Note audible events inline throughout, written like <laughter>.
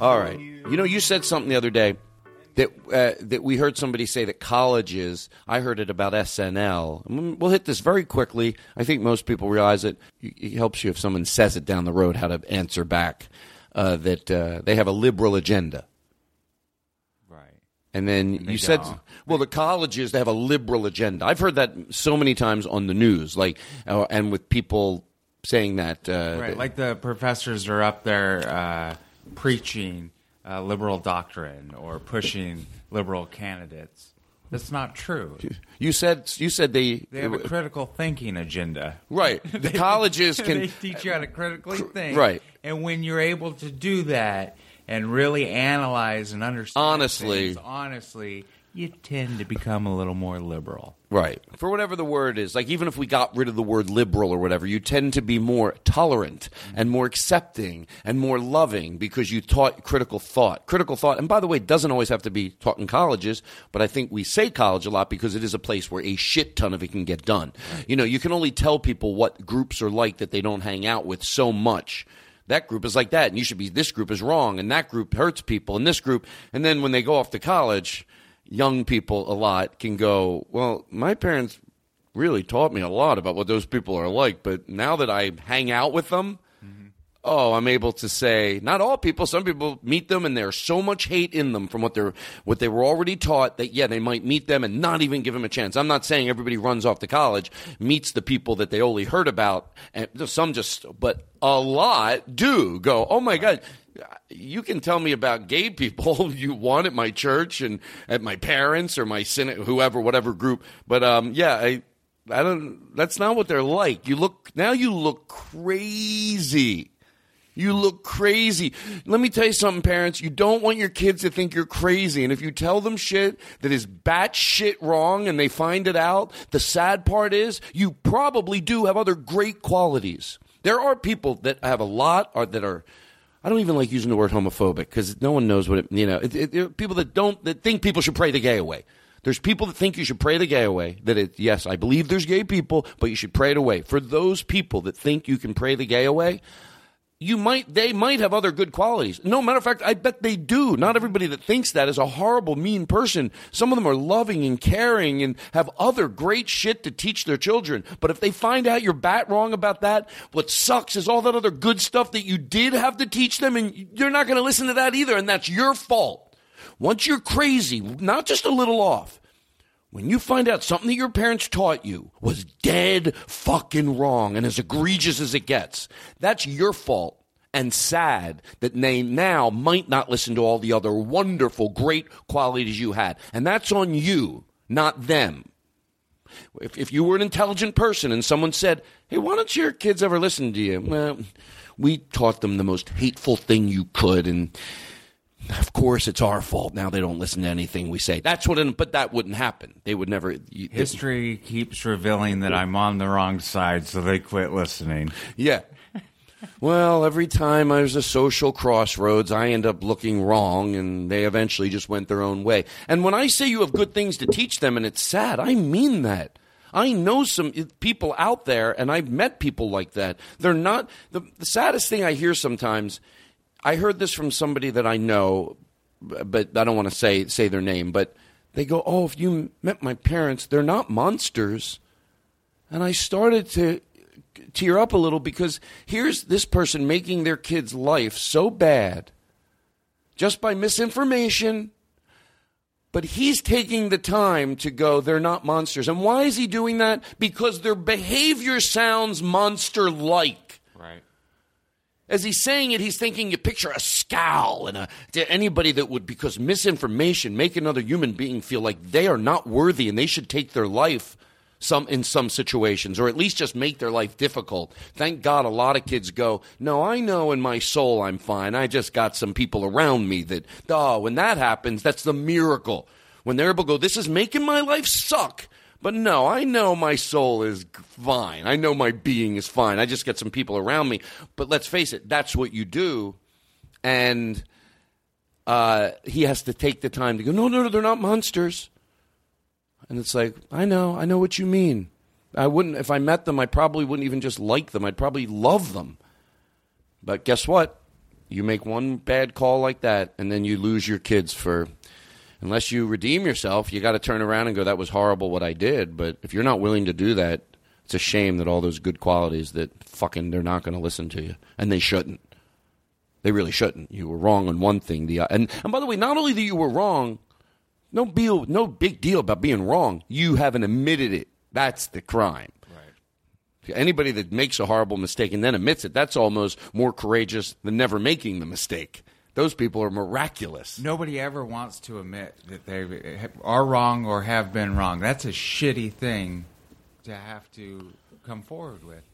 All right. You know, you said something the other day that uh, that we heard somebody say that colleges. I heard it about SNL. We'll hit this very quickly. I think most people realize it. It helps you if someone says it down the road how to answer back. Uh, that uh, they have a liberal agenda. Right. And then they you said, don't. well, the colleges they have a liberal agenda. I've heard that so many times on the news, like, uh, and with people saying that. Uh, Right, like the professors are up there uh, preaching uh, liberal doctrine or pushing liberal candidates. That's not true. you said you said they They have a critical thinking agenda. right. <laughs> The colleges <laughs> can they teach you how to critically think. right. And when you're able to do that and really analyze and understand Honestly. things honestly, you tend to become a little more liberal. Right. For whatever the word is, like even if we got rid of the word liberal or whatever, you tend to be more tolerant mm-hmm. and more accepting and more loving because you taught critical thought. Critical thought, and by the way, doesn't always have to be taught in colleges, but I think we say college a lot because it is a place where a shit ton of it can get done. You know, you can only tell people what groups are like that they don't hang out with so much that group is like that, and you should be this group is wrong, and that group hurts people, and this group, and then when they go off to college, young people a lot can go, well, my parents really taught me a lot about what those people are like, but now that I hang out with them, mm-hmm. oh, I'm able to say not all people. Some people meet them and there's so much hate in them from what they're what they were already taught that yeah, they might meet them and not even give them a chance. I'm not saying everybody runs off to college meets the people that they only heard about, and some just, but a lot do go. Oh my god. You can tell me about gay people <laughs> you want at my church and at my parents or my synod, whoever, whatever group. But um, yeah, I, I don't. That's not what they're like. You look now. You look crazy. You look crazy. Let me tell you something, parents. You don't want your kids to think you're crazy. And if you tell them shit that is batshit wrong and they find it out, the sad part is you probably do have other great qualities. There are people that have a lot or that are. I don't even like using the word homophobic because no one knows what it. You know, it, it, it- people that don't that think people should pray the gay away. There's people that think you should pray the gay away. That it, yes, I believe there's gay people, but you should pray it away. For those people that think you can pray the gay away, you might they might have other good qualities. No matter of fact, I bet they do. Not everybody that thinks that is a horrible, mean person. Some of them are loving and caring and have other great shit to teach their children. But if they find out you're bat wrong about that, what sucks is all that other good stuff that you did have to teach them, and you're not going to listen to that either, and that's your fault. Once you're crazy, not just a little off, When you find out something that your parents taught you was dead fucking wrong and as egregious as it gets, that's your fault and sad that they now might not listen to all the other wonderful, great qualities you had. And that's on you, not them. If, if you were an intelligent person and someone said, hey, why don't your kids ever listen to you? Well, we taught them the most hateful thing you could, and of course it's our fault now they don't listen to anything we say. That's what, but that wouldn't happen. They would never. you- History keeps revealing that I'm on the wrong side, so they quit listening. Yeah. Well, every time there's a social crossroads, I end up looking wrong, and they eventually just went their own way. And when I say you have good things to teach them, and it's sad, I mean that. I know some people out there, and I've met people like that. They're not the, the saddest thing I hear sometimes. I heard this from somebody that I know, but I don't want to say say their name. But they go, "Oh, if you met my parents, they're not monsters." And I started to tear up a little because here's this person making their kid's life so bad just by misinformation. But he's taking the time to go, they're not monsters. And why is he doing that? Because their behavior sounds monster like. Right. As he's saying it, he's thinking you picture a scowl and a, to anybody that would, because misinformation, make another human being feel like they are not worthy and they should take their life some in some situations, or at least just make their life difficult. Thank God, a lot of kids go, "No, I know in my soul I'm fine. I just got some people around me that." Oh, when that happens, that's the miracle. When they're able to go, "This is making my life suck." But no, I know my soul is fine. I know my being is fine. I just get some people around me. But let's face it, that's what you do. And uh, he has to take the time to go, no, no, no, they're not monsters. And it's like, I know, I know what you mean. I wouldn't, if I met them, I probably wouldn't even just like them. I'd probably love them. But guess what? You make one bad call like that, and then you lose your kids for, unless you redeem yourself, you got to turn around and go, that was horrible what I did. But if you're not willing to do that, it's a shame that all those good qualities that fucking they're not going to listen to you. And they shouldn't. They really shouldn't. You were wrong on one thing. The and and by the way, not only that you were wrong, no deal, no big deal about being wrong. You haven't admitted it. That's the crime. Right. Anybody that makes a horrible mistake and then admits it, that's almost more courageous than never making the mistake. Those people are miraculous. Nobody ever wants to admit that they are wrong or have been wrong. That's a shitty thing to have to come forward with.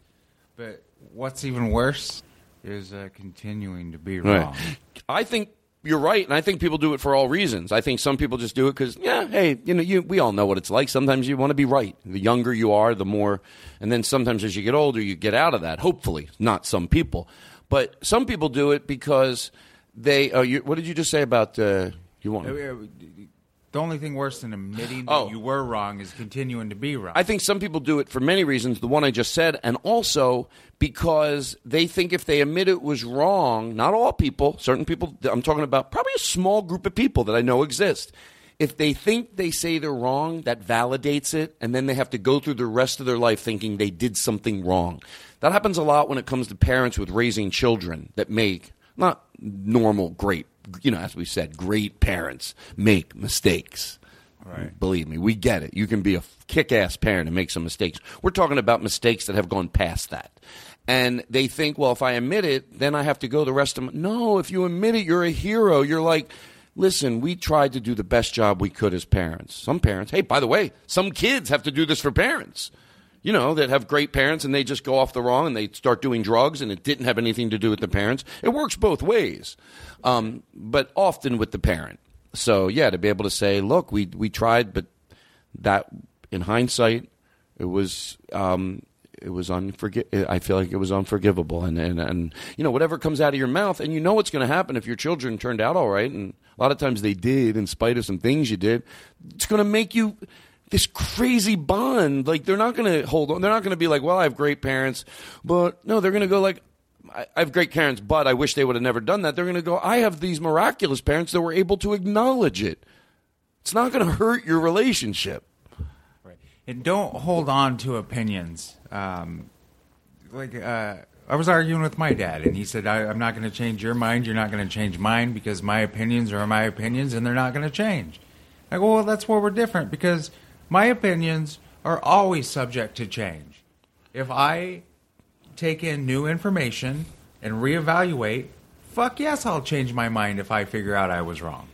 But what's even worse is uh, continuing to be wrong. Right. I think you're right, and I think people do it for all reasons. I think some people just do it because, yeah, hey, you know, you, we all know what it's like. Sometimes you want to be right. The younger you are, the more, and then sometimes as you get older, you get out of that. Hopefully, not some people, but some people do it because they. Uh, you, what did you just say about uh, you want? The only thing worse than admitting Oh. that you were wrong is continuing to be wrong. I think some people do it for many reasons, the one I just said, and also because they think if they admit it was wrong, not all people, certain people, I'm talking about probably a small group of people that I know exist. If they think they say they're wrong, that validates it, and then they have to go through the rest of their life thinking they did something wrong. That happens a lot when it comes to parents with raising children that make not normal, great, you know, as we said, great parents make mistakes. Right. Believe me, we get it. You can be a kick ass parent and make some mistakes. We're talking about mistakes that have gone past that. And they think, well, if I admit it, then I have to go the rest of my. No, if you admit it, you're a hero. You're like, listen, we tried to do the best job we could as parents. Some parents, hey, by the way, some kids have to do this for parents. You know, that have great parents and they just go off the wrong and they start doing drugs and it didn't have anything to do with the parents. It works both ways, um, but often with the parent. So yeah, to be able to say, look, we we tried, but that in hindsight, it was um, it was unforgi- I feel like it was unforgivable, and, and and you know whatever comes out of your mouth, and you know what's going to happen if your children turned out all right, and a lot of times they did, in spite of some things you did. It's going to make you this crazy bond. Like they're not going to hold on. They're not going to be like, well, I have great parents, but no, they're going to go like. I have great parents, but I wish they would have never done that. They're going to go, I have these miraculous parents that were able to acknowledge it. It's not going to hurt your relationship. Right. And don't hold on to opinions. Um, like uh, I was arguing with my dad, and he said, I, "I'm not going to change your mind. You're not going to change mine because my opinions are my opinions, and they're not going to change." I go, "Well, that's where we're different because My opinions are always subject to change. If I take in new information and reevaluate, fuck yes, I'll change my mind if I figure out I was wrong.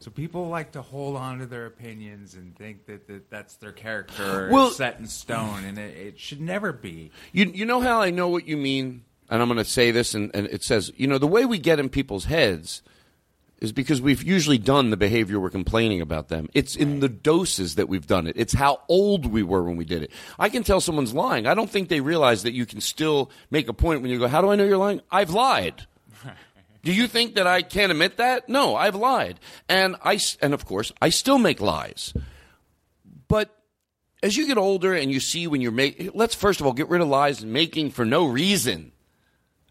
So people like to hold on to their opinions and think that, that that's their character Well- set in stone, and it, it should never be. You you know how I know what you mean, and I'm going to say this, and, and it says, you know, the way we get in people's heads is because we've usually done the behavior we're complaining about them. It's in the doses that we've done it. It's how old we were when we did it. I can tell someone's lying. I don't think they realize that you can still make a point when you go, "How do I know you're lying?" I've lied. <laughs> Do you think that I can't admit that? No, I've lied, and I and of course I still make lies. But as you get older and you see when you're making, let's first of all get rid of lies and making for no reason.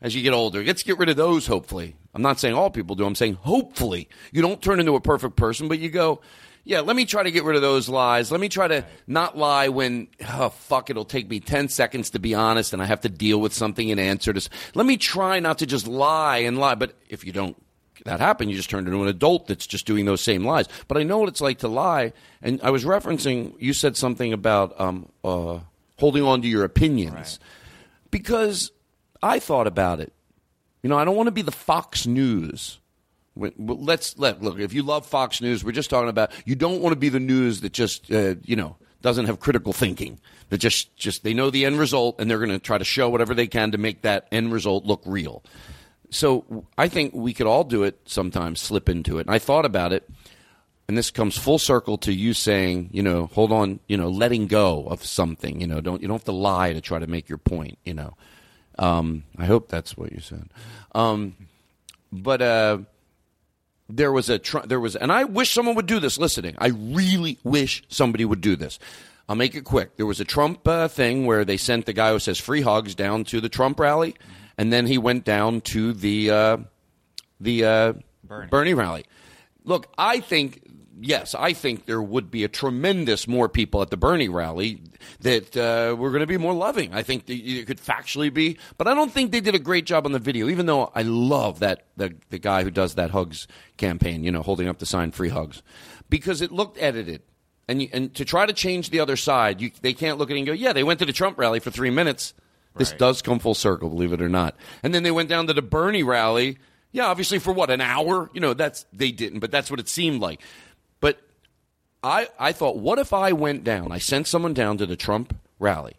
As you get older, let's get rid of those. Hopefully, I'm not saying all people do. I'm saying hopefully you don't turn into a perfect person, but you go. Yeah, let me try to get rid of those lies. Let me try to not lie when, oh, fuck, it'll take me 10 seconds to be honest and I have to deal with something and answer this. Let me try not to just lie and lie. But if you don't that happen, you just turn into an adult that's just doing those same lies. But I know what it's like to lie. And I was referencing, you said something about um, uh, holding on to your opinions. Because I thought about it. You know, I don't want to be the Fox News. Let's let look. If you love Fox News, we're just talking about. You don't want to be the news that just uh, you know doesn't have critical thinking. That just just they know the end result and they're going to try to show whatever they can to make that end result look real. So I think we could all do it sometimes, slip into it. And I thought about it, and this comes full circle to you saying, you know, hold on, you know, letting go of something. You know, don't you don't have to lie to try to make your point. You know, um, I hope that's what you said. Um, but uh, there was a tr- there was, and I wish someone would do this. Listening, I really wish somebody would do this. I'll make it quick. There was a Trump uh, thing where they sent the guy who says free hugs down to the Trump rally, and then he went down to the uh, the uh, Bernie. rally. Look, I think yes, I think there would be a tremendous more people at the Bernie rally that uh, were going to be more loving. I think it could factually be, but I don't think they did a great job on the video. Even though I love that the the guy who does that hugs campaign, you know, holding up the sign "Free Hugs," because it looked edited. And, you, and to try to change the other side, you, they can't look at it and go, yeah, they went to the Trump rally for three minutes. This Right. does come full circle, believe it or not. And then they went down to the Bernie rally. Yeah, obviously for what an hour. You know, that's they didn't, but that's what it seemed like. I I thought, what if I went down? I sent someone down to the Trump rally,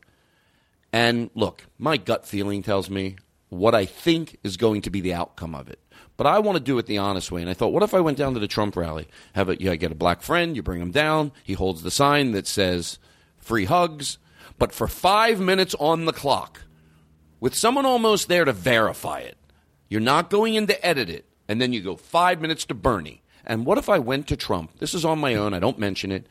and look, my gut feeling tells me what I think is going to be the outcome of it. But I want to do it the honest way. And I thought, what if I went down to the Trump rally? Have it, you get a black friend, you bring him down, he holds the sign that says free hugs, but for five minutes on the clock, with someone almost there to verify it. You're not going in to edit it, and then you go five minutes to Bernie. And what if I went to Trump? This is on my own. I don't mention it.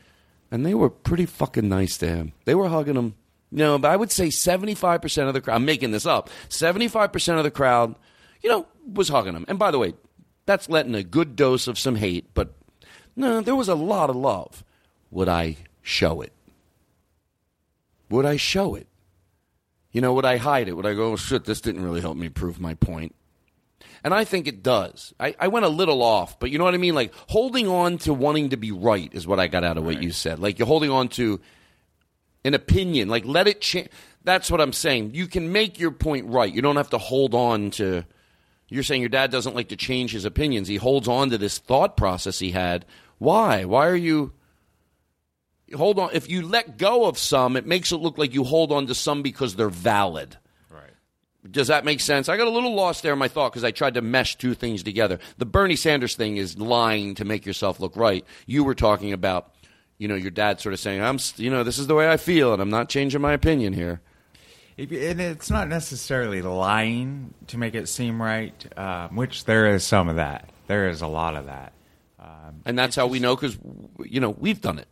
And they were pretty fucking nice to him. They were hugging him. No, but I would say 75% of the crowd, I'm making this up, 75% of the crowd, you know, was hugging him. And by the way, that's letting a good dose of some hate, but no, there was a lot of love. Would I show it? Would I show it? You know, would I hide it? Would I go, oh, shit, this didn't really help me prove my point? And I think it does. I, I went a little off, but you know what I mean? Like holding on to wanting to be right is what I got out of what you said. Like you're holding on to an opinion. Like let it change. That's what I'm saying. You can make your point right. You don't have to hold on to. You're saying your dad doesn't like to change his opinions. He holds on to this thought process he had. Why? Why are you? Hold on. If you let go of some, it makes it look like you hold on to some because they're valid. Does that make sense? I got a little lost there in my thought because I tried to mesh two things together. The Bernie Sanders thing is lying to make yourself look right. You were talking about, you know, your dad sort of saying, "I'm, you know, this is the way I feel, and I'm not changing my opinion here." If, and it's not necessarily lying to make it seem right, um, which there is some of that. There is a lot of that. Um, And that's how we know because, you know, we've done it.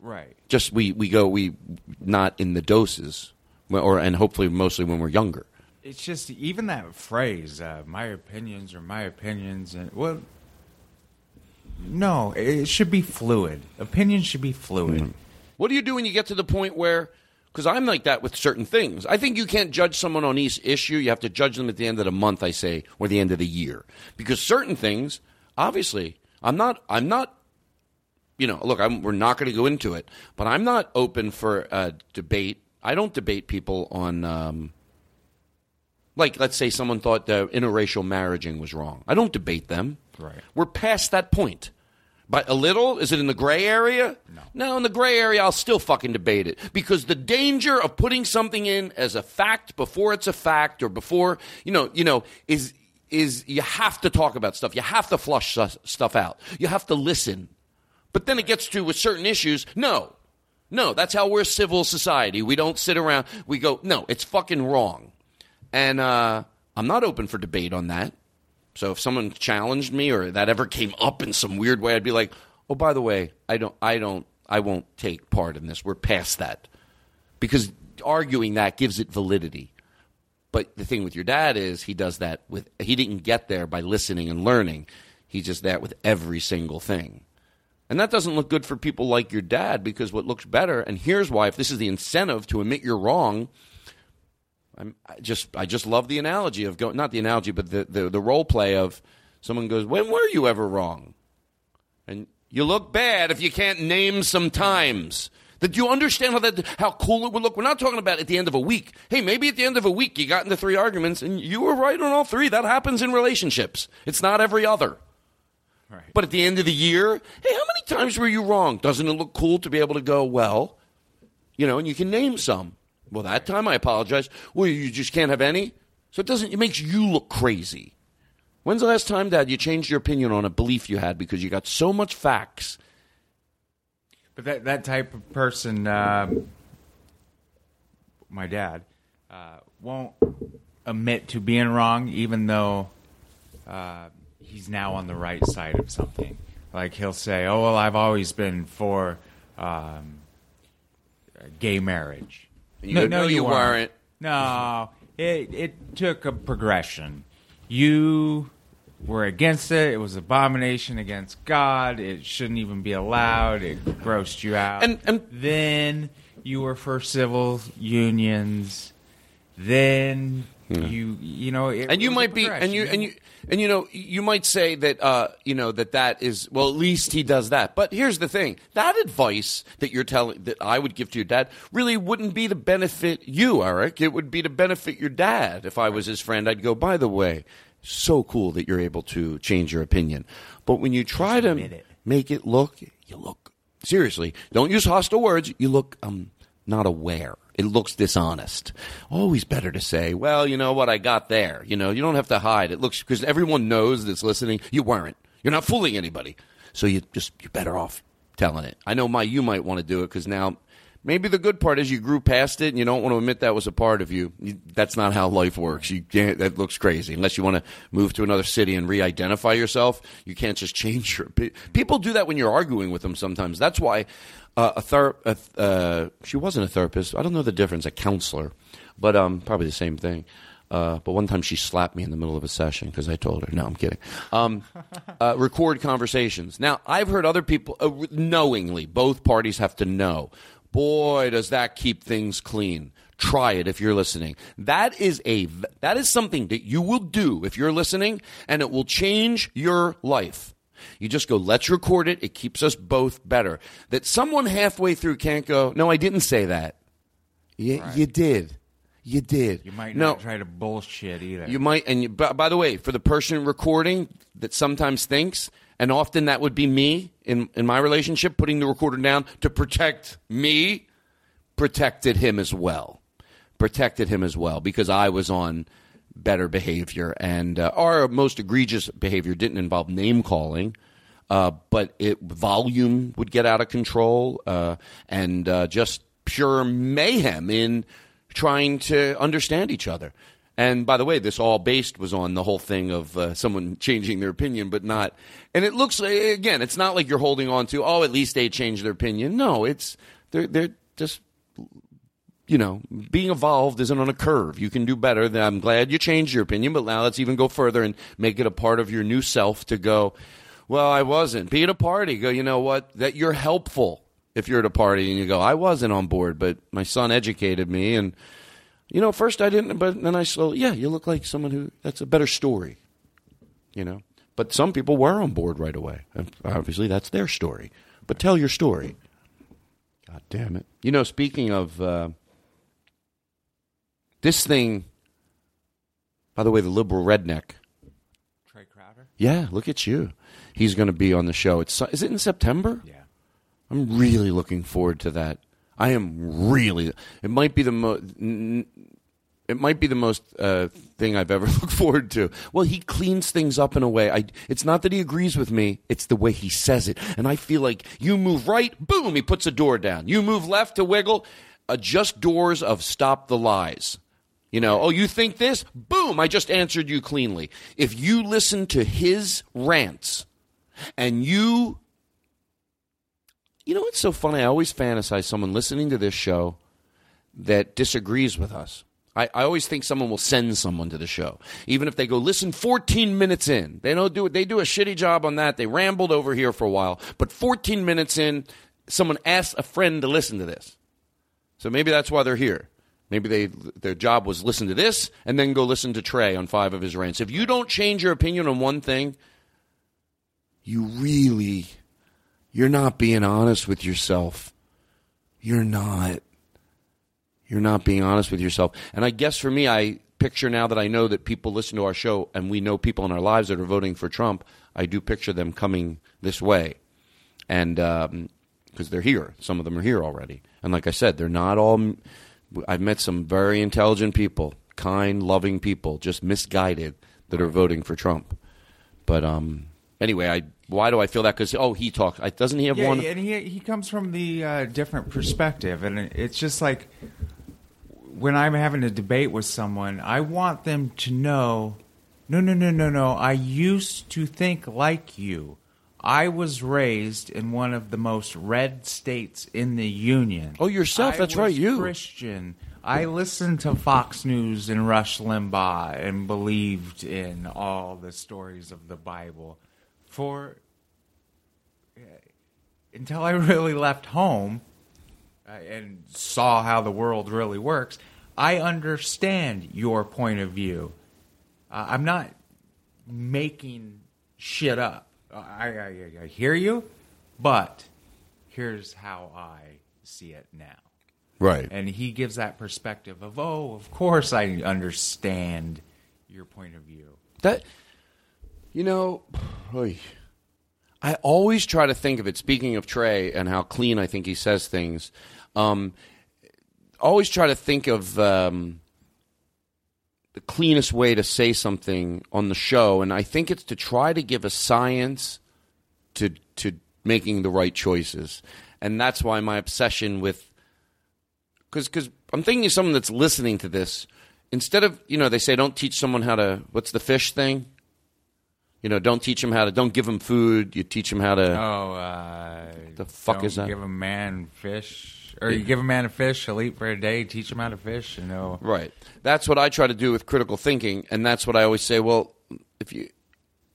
right. Just we we go we not in the doses, or and hopefully mostly when we're younger. It's just even that phrase, uh, "my opinions" or "my opinions," and well, no, it should be fluid. Opinions should be fluid. What do you do when you get to the point where? Because I'm like that with certain things. I think you can't judge someone on each issue. You have to judge them at the end of the month, I say, or the end of the year. Because certain things, obviously, I'm not. I'm not you know, look, I'm, we're not going to go into it, but I'm not open for a debate. I don't debate people on, um, like, let's say someone thought the interracial marriaging was wrong. I don't debate them. Right. We're past that point. But a little? Is it in the gray area? No. No, in the gray area, I'll still fucking debate it. Because the danger of putting something in as a fact before it's a fact or before, you know, you know, is is you have to talk about stuff. You have to flush stuff out. You have to listen. But then it gets to with certain issues, no. No, that's how we're a civil society. We don't sit around. We go, no, it's fucking wrong. And uh, I'm not open for debate on that. So if someone challenged me or that ever came up in some weird way, I'd be like, "Oh, by the way, I don't, I don't, I won't take part in this. We're past that." Because arguing that gives it validity. But the thing with your dad is he does that with he didn't get there by listening and learning. He's just that with every single thing. And that doesn't look good for people like your dad because what looks better, and here's why if this is the incentive to admit you're wrong, I'm, I just I just love the analogy of going not the analogy but the, the the role play of someone goes when were you ever wrong? And you look bad if you can't name some times. That you understand how that how cool it would look? We're not talking about at the end of a week. Hey maybe at the end of a week you got into three arguments and you were right on all three. That happens in relationships. It's not every other. Right. but at the end of the year hey how many times were you wrong? Doesn't it look cool to be able to go well you know and you can name some well, that time I apologize. Well, you just can't have any. So it doesn't. It makes you look crazy. When's the last time, Dad, you changed your opinion on a belief you had because you got so much facts? But that that type of person, um, my dad, uh, won't admit to being wrong, even though uh, he's now on the right side of something. Like he'll say, "Oh well, I've always been for um, gay marriage." You go, "No, you weren't." No, it it took a progression. You were against it. It was abomination against God. It shouldn't even be allowed. It grossed you out. And- and- then you were for civil unions. Then you you know and you might be and you and you and you know you might say that uh you know that that is well at least he does that. But here's the thing. That advice that you're telling that I would give to your dad really wouldn't be to benefit you Eric. It would be to benefit your dad. If I was his friend I'd go by the way so cool that you're able to change your opinion. But when you try to it. make it look you look seriously don't use hostile words you look um not aware it looks dishonest. Always better to say well you know what? I got there. You know you don't have to hide. It looks because everyone knows that's listening you weren't. You're not fooling anybody. So you just you're better off telling it. I know my you might want to do it because now maybe the good part is you grew past it and you don't want to admit that was a part of you, You- that's not how life works you can't that looks crazy unless you want to move to another city and re-identify yourself you can't just change your people do that when you're arguing with them sometimes that's why uh, a ther- uh, she wasn't a therapist i don't know the difference a counselor but um, probably the same thing uh, but one time she slapped me in the middle of a session because I told her. No, I'm kidding. Um, uh, record conversations. Now, I've heard other people uh, knowingly, both parties have to know. Boy, does that keep things clean. Try it if you're listening. That is a that is something that you will do if you're listening, and it will change your life. You just go, let's record it. It keeps us both better. That someone halfway through can't go, no, I didn't say that. You, you did. You did. You might no, not try to bullshit either. you might, and you, by, by the way, for the person recording that sometimes thinks, and often that would be me in, in my relationship, putting the recorder down to protect me, protected him as well. Protected him as well because I was on better behavior. And uh, our most egregious behavior didn't involve name calling. Uh, but it volume would get out of control, uh, and uh, just pure mayhem in trying to understand each other. And by the way, this all based was on the whole thing of uh, someone changing their opinion, but not. And it looks again, it's not like you're holding on to. Oh, at least they changed their opinion. No, it's they're they're just you know, being evolved isn't on a curve. You can do better. I'm glad you changed your opinion, but now let's even go further and make it a part of your new self to go. Well, I wasn't. Be at a party. Go. You know what? That you're helpful if you're at a party and you go. I wasn't on board, but my son educated me, and you know, first I didn't, but then I slowly. Yeah, you look like someone who. That's a better story. You know, but some people were on board right away. Obviously, that's their story. But But tell your story. God damn it. You know, speaking of uh, this thing, by the way, the liberal redneck. Trae Crowder. Yeah, look at you. He's going to be on the show. It's is it in September? Yeah. I'm really looking forward to that. I am really. It might be the most. It might be the most uh, thing I've ever <laughs> looked forward to. Well, he cleans things up in a way. I, it's not that he agrees with me; it's the way he says it. And I feel like you move right, boom, he puts a door down. You move left to wiggle, adjust doors of stop the lies. You know, oh, you think this? Boom, I just answered you cleanly. If you listen to his rants and you you know what's so funny? I always fantasize someone listening to this show that disagrees with us. I, I always think someone will send someone to the show, even if they go listen 14 minutes in. They don't do it. They do a shitty job on that. They rambled over here for a while, but 14 minutes in, someone asks a friend to listen to this. So maybe that's why they're here. Maybe they their job was listen to this and then go listen to Trae on five of his rants. If you don't change your opinion on one thing, you really you're not being honest with yourself. You're not. You're not being honest with yourself. And I guess for me, I picture now that I know that people listen to our show and we know people in our lives that are voting for Trump, I do picture them coming this way. And because they're here, some of them are here already. And like I said, they're not all. I've met some very intelligent people, kind, loving people, just misguided that are voting for Trump. But um, anyway, I why do I feel that? Because oh, he talks. Doesn't he have Yeah, one? and he he comes from the uh, different perspective, and it's just like when I'm having a debate with someone, I want them to know, no, no, no, no, no. I used to think like you. I was raised in one of the most red states in the union. Oh, yourself? I That's right, you. Christian. I listened to Fox News and Rush Limbaugh and believed in all the stories of the Bible for eh, until I <laughs> really left home and saw how the world really works, I understand your point of view. Uh, I'm not making shit up. I, I, I hear you, but here's how I see it now. Right. And he gives that perspective of, oh, of course I understand your point of view. That you know. I always try to think of it. Speaking of Trae and how clean I think he says things, um, always try to think of um, the cleanest way to say something on the show, and I think it's to try to give a science to to making the right choices, and that's why my obsession with because because I'm thinking of someone that's listening to this. Instead of you know they say don't teach someone how to what's the fish thing. You know, don't teach them how to. Don't give them food. You teach them how to. Oh, uh, The fuck is that? Give a man fish, or you give a man a fish, he'll eat for a day. Teach him how to fish, you know. Right. That's what I try to do with critical thinking, and that's what I always say. Well, if you,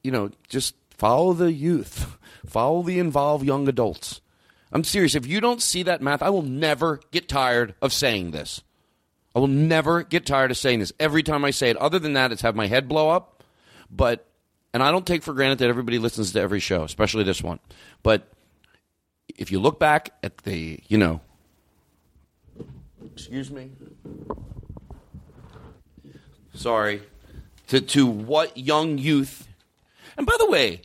you know, just follow the youth, <laughs> follow the involved young adults. I'm serious. If you don't see that math, I will never get tired of saying this. I will never get tired of saying this. Every time I say it, other than that, it's have my head blow up. But, and I don't take for granted that everybody listens to every show, especially this one. But if you look back at the, you know, excuse me, sorry, to, to what young youth. And by the way,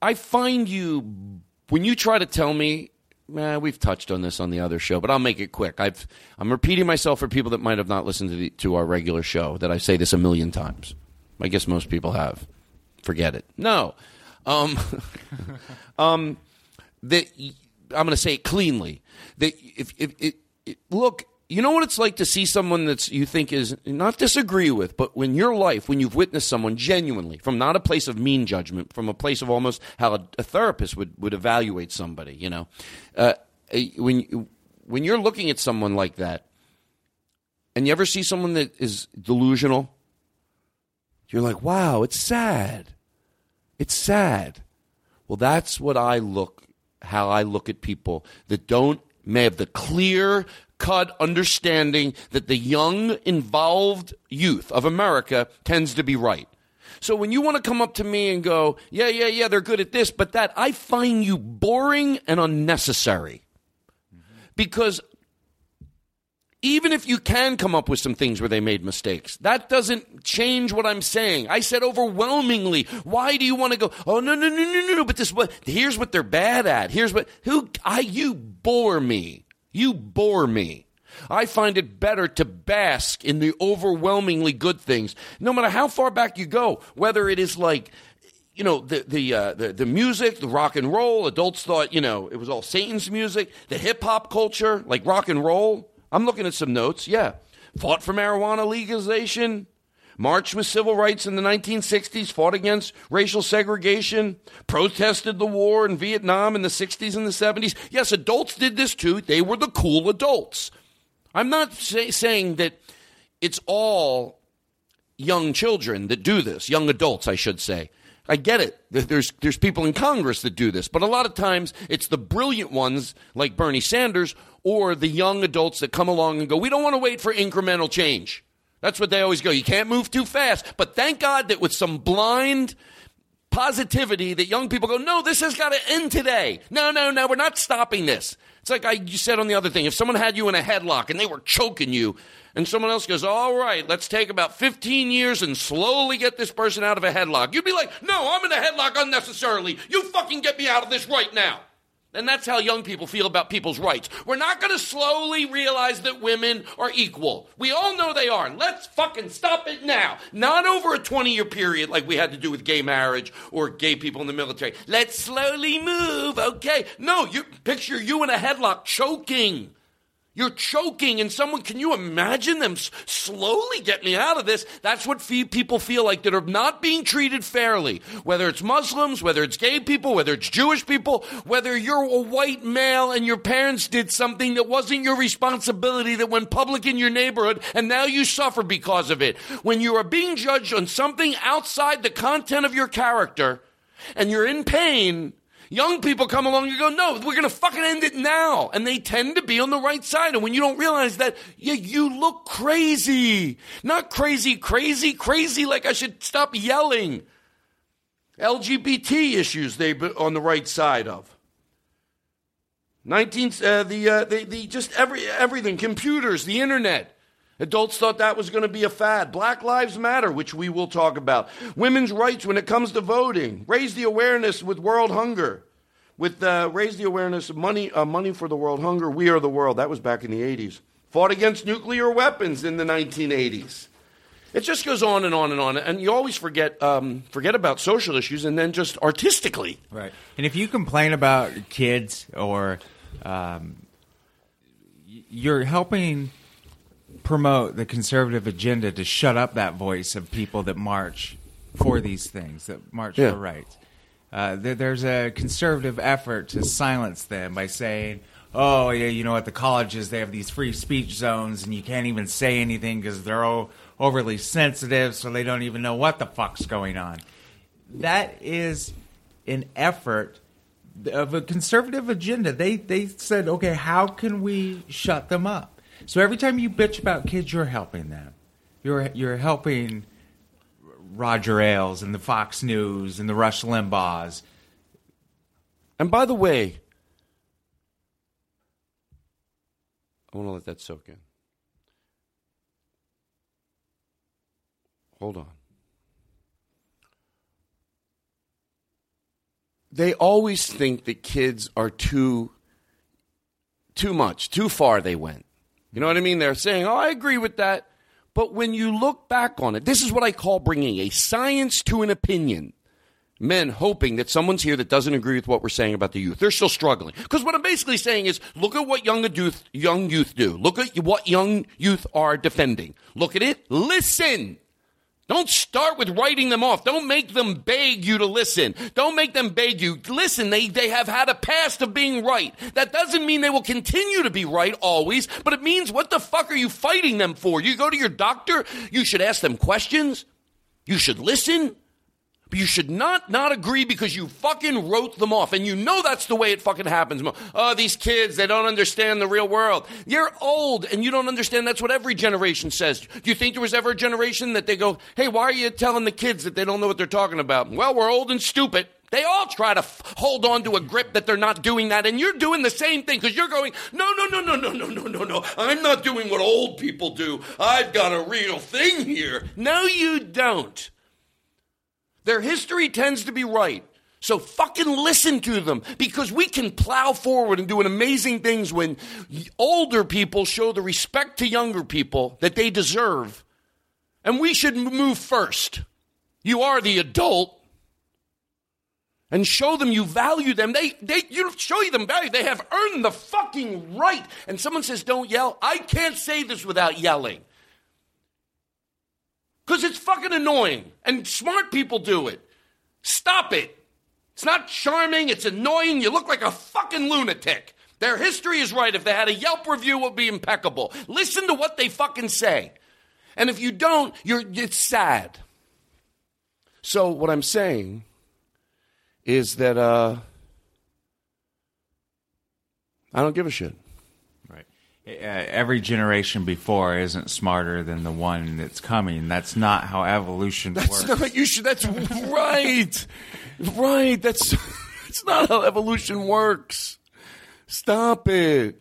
I find you, when you try to tell me, man, we've touched on this on the other show, but I'll make it quick. I've, I'm repeating myself for people that might have not listened to, the, to our regular show, that I say this a million times. I guess most people have. Forget it. No. Um, <laughs> um, that I'm going to say it cleanly. That if, if it, it, look, you know what it's like to see someone that's you think is not disagree with, but when your life, when you've witnessed someone genuinely from not a place of mean judgment, from a place of almost how a, a therapist would, would evaluate somebody, you know, uh, when when you're looking at someone like that, and you ever see someone that is delusional, you're like, wow, it's sad. It's sad. Well, that's what I look, how I look at people that don't may have the clear cut understanding that the young, involved youth of America tends to be right. So when you want to come up to me and go, yeah, yeah, yeah, they're good at this, but that, I find you boring and unnecessary. Because even if you can come up with some things where they made mistakes, that doesn't change what I'm saying. I said overwhelmingly. Why do you want to go? Oh no no no no no no! But this what? Here's what they're bad at. Here's what who I you bore me. You bore me. I find it better to bask in the overwhelmingly good things, no matter how far back you go. Whether it is like you know the the, uh, the the music, the rock and roll. Adults thought you know it was all Satan's music. The hip hop culture, like rock and roll. I'm looking at some notes. Yeah, fought for marijuana legalization. Marched with civil rights in the 1960s, fought against racial segregation, protested the war in Vietnam in the 60s and the 70s. Yes, adults did this too. They were the cool adults. I'm not say, saying that it's all young children that do this, young adults, I should say. I get it. There's there's people in Congress that do this, but a lot of times it's the brilliant ones like Bernie Sanders or the young adults that come along and go, "We don't want to wait for incremental change." That's what they always go. You can't move too fast. But thank God that with some blind positivity that young people go, "No, this has got to end today." No, no, no, we're not stopping this. It's like I you said on the other thing. If someone had you in a headlock and they were choking you, and someone else goes, All right, let's take about 15 years and slowly get this person out of a headlock. You'd be like, No, I'm in a headlock unnecessarily. You fucking get me out of this right now. And that's how young people feel about people's rights. We're not going to slowly realize that women are equal. We all know they are. Let's fucking stop it now. Not over a 20 year period like we had to do with gay marriage or gay people in the military. Let's slowly move, okay? No, you picture you in a headlock choking. You're choking, and someone, can you imagine them slowly get me out of this? That's what people feel like that are not being treated fairly. Whether it's Muslims, whether it's gay people, whether it's Jewish people, whether you're a white male and your parents did something that wasn't your responsibility that went public in your neighborhood, and now you suffer because of it. When you are being judged on something outside the content of your character, and you're in pain, Young people come along and go, no, we're going to fucking end it now. And they tend to be on the right side. And when you don't realize that, yeah, you look crazy. Not crazy, crazy, crazy like I should stop yelling. LGBT issues they on the right side of. 19, uh, the, uh, the, the, just every, everything, computers, the internet. Adults thought that was going to be a fad. Black Lives Matter, which we will talk about. Women's rights when it comes to voting. Raise the awareness with world hunger. With uh, raise the awareness of money, uh, money for the world hunger. We are the world. That was back in the 80s. Fought against nuclear weapons in the 1980s. It just goes on and on and on, and you always forget um, forget about social issues, and then just artistically. Right. And if you complain about kids or um, you're helping promote the conservative agenda to shut up that voice of people that march for these things, that march Yeah. for rights. Uh, there, there's a conservative effort to silence them by saying, "Oh, yeah, you know, at the colleges they have these free speech zones, and you can't even say anything because they're all overly sensitive, so they don't even know what the fuck's going on." That is an effort of a conservative agenda. They they said, "Okay, how can we shut them up?" So every time you bitch about kids, you're helping them. You're you're helping Roger Ailes and the Fox News and the Rush Limbaughs. And by the way, I want to let that soak in. Hold on. They always think that kids are too too much, too far they went. You know what I mean? They're saying, "Oh, I agree with that." But when you look back on it, this is what I call bringing a science to an opinion men hoping that someone's here that doesn't agree with what we're saying about the youth. They're still struggling. Because what I'm basically saying is look at what young youth, young youth do. Look at what young youth are defending. Look at it. Listen. Don't start with writing them off. Don't make them beg you to listen. Don't make them beg you. Listen, they, they have had a past of being right. That doesn't mean they will continue to be right always, but it means what the fuck are you fighting them for? You go to your doctor, you should ask them questions. You should listen. But you should not not agree because you fucking wrote them off. And you know that's the way it fucking happens. Oh, these kids, they don't understand the real world. You're old and you don't understand that's what every generation says. Do you think there was ever a generation that they go, hey, why are you telling the kids that they don't know what they're talking about? Well, we're old and stupid. They all try to f- hold on to a grip that they're not doing that, and you're doing the same thing because you're going, no, no, no, no, no, no, no, no, no. I'm not doing what old people do. I've got a real thing here. No, you don't. Their history tends to be right. So fucking listen to them because we can plow forward and do amazing things when older people show the respect to younger people that they deserve. And we should move first. You are the adult and show them you value them. They, they, you show them value. They have earned the fucking right. And someone says, don't yell. I can't say this without yelling. Because it's fucking annoying. And smart people do it. Stop it. It's not charming. It's annoying. You look like a fucking lunatic. Their history is right. If they had a Yelp review, it would be impeccable. Listen to what they fucking say. And if you don't, you're, it's sad. So what I'm saying is that uh, I don't give a shit. Uh, every generation before isn't smarter than the one that's coming. That's not how evolution That's works. not you should. That's right, right. That's that's not how evolution works. Stop it.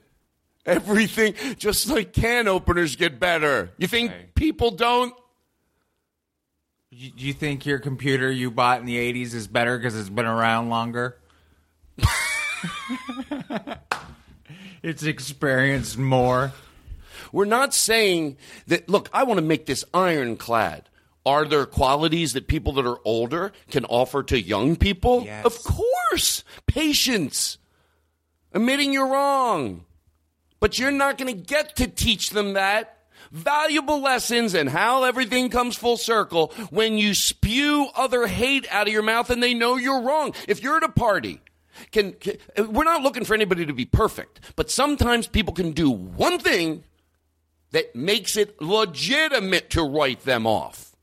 Everything, just like can openers get better. You think Right. people don't? You, you think your computer you bought in the 80s is better because it's been around longer? <laughs> it's experienced more. We're not saying that. Look, I want to make this ironclad. Are there qualities that people that are older can offer to young people? Yes. Of course. Patience. Admitting you're wrong. But you're not going to get to teach them that. Valuable lessons and how everything comes full circle when you spew other hate out of your mouth and they know you're wrong. If you're at a party, can, can we're not looking for anybody to be perfect, but sometimes people can do one thing that makes it legitimate to write them off.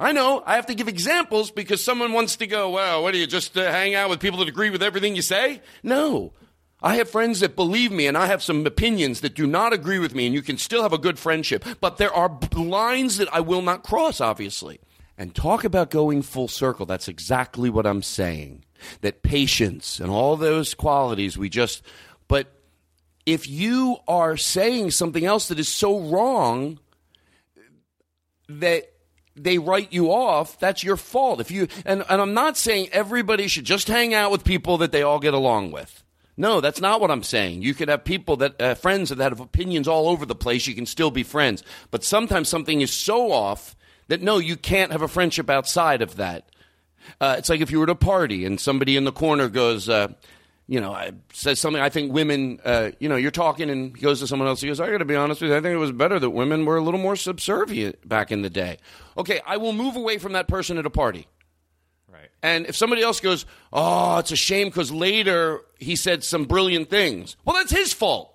I know I have to give examples because someone wants to go, well, what do you just uh, hang out with people that agree with everything you say? No. I have friends that believe me, and I have some opinions that do not agree with me, and you can still have a good friendship. But there are lines that I will not cross, obviously. And talk about going full circle. That's exactly what I'm saying. That patience and all those qualities we just, but if you are saying something else that is so wrong that they write you off, that's your fault. If you and, and I'm not saying everybody should just hang out with people that they all get along with. No, that's not what I'm saying. You could have people that uh, friends that have opinions all over the place. You can still be friends, but sometimes something is so off that no, you can't have a friendship outside of that. Uh, it's like if you were at a party and somebody in the corner goes, uh, you know, I- says something. I think women, uh, you know, you're talking and he goes to someone else. He goes, I got to be honest with you. I think it was better that women were a little more subservient back in the day. Okay, I will move away from that person at a party. Right. And if somebody else goes, oh, it's a shame because later he said some brilliant things. Well, that's his fault.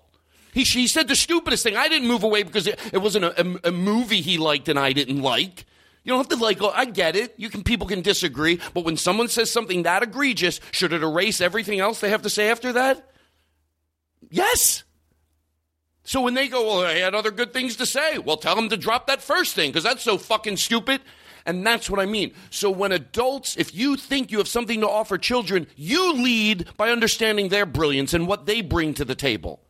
He, he said the stupidest thing. I didn't move away because it, it wasn't a, a, a movie he liked and I didn't like. You don't have to like. I get it. You can people can disagree, but when someone says something that egregious, should it erase everything else they have to say after that? Yes. So when they go, well, I had other good things to say. Well, tell them to drop that first thing because that's so fucking stupid. And that's what I mean. So when adults, if you think you have something to offer children, you lead by understanding their brilliance and what they bring to the table.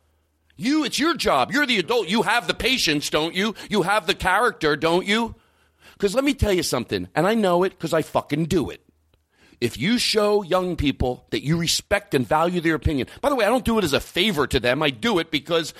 You, it's your job. You're the adult. You have the patience, don't you? You have the character, don't you? Because let me tell you something, and I know it because I fucking do it. If you show young people that you respect and value their opinion, by the way, I don't do it as a favor to them. I do it because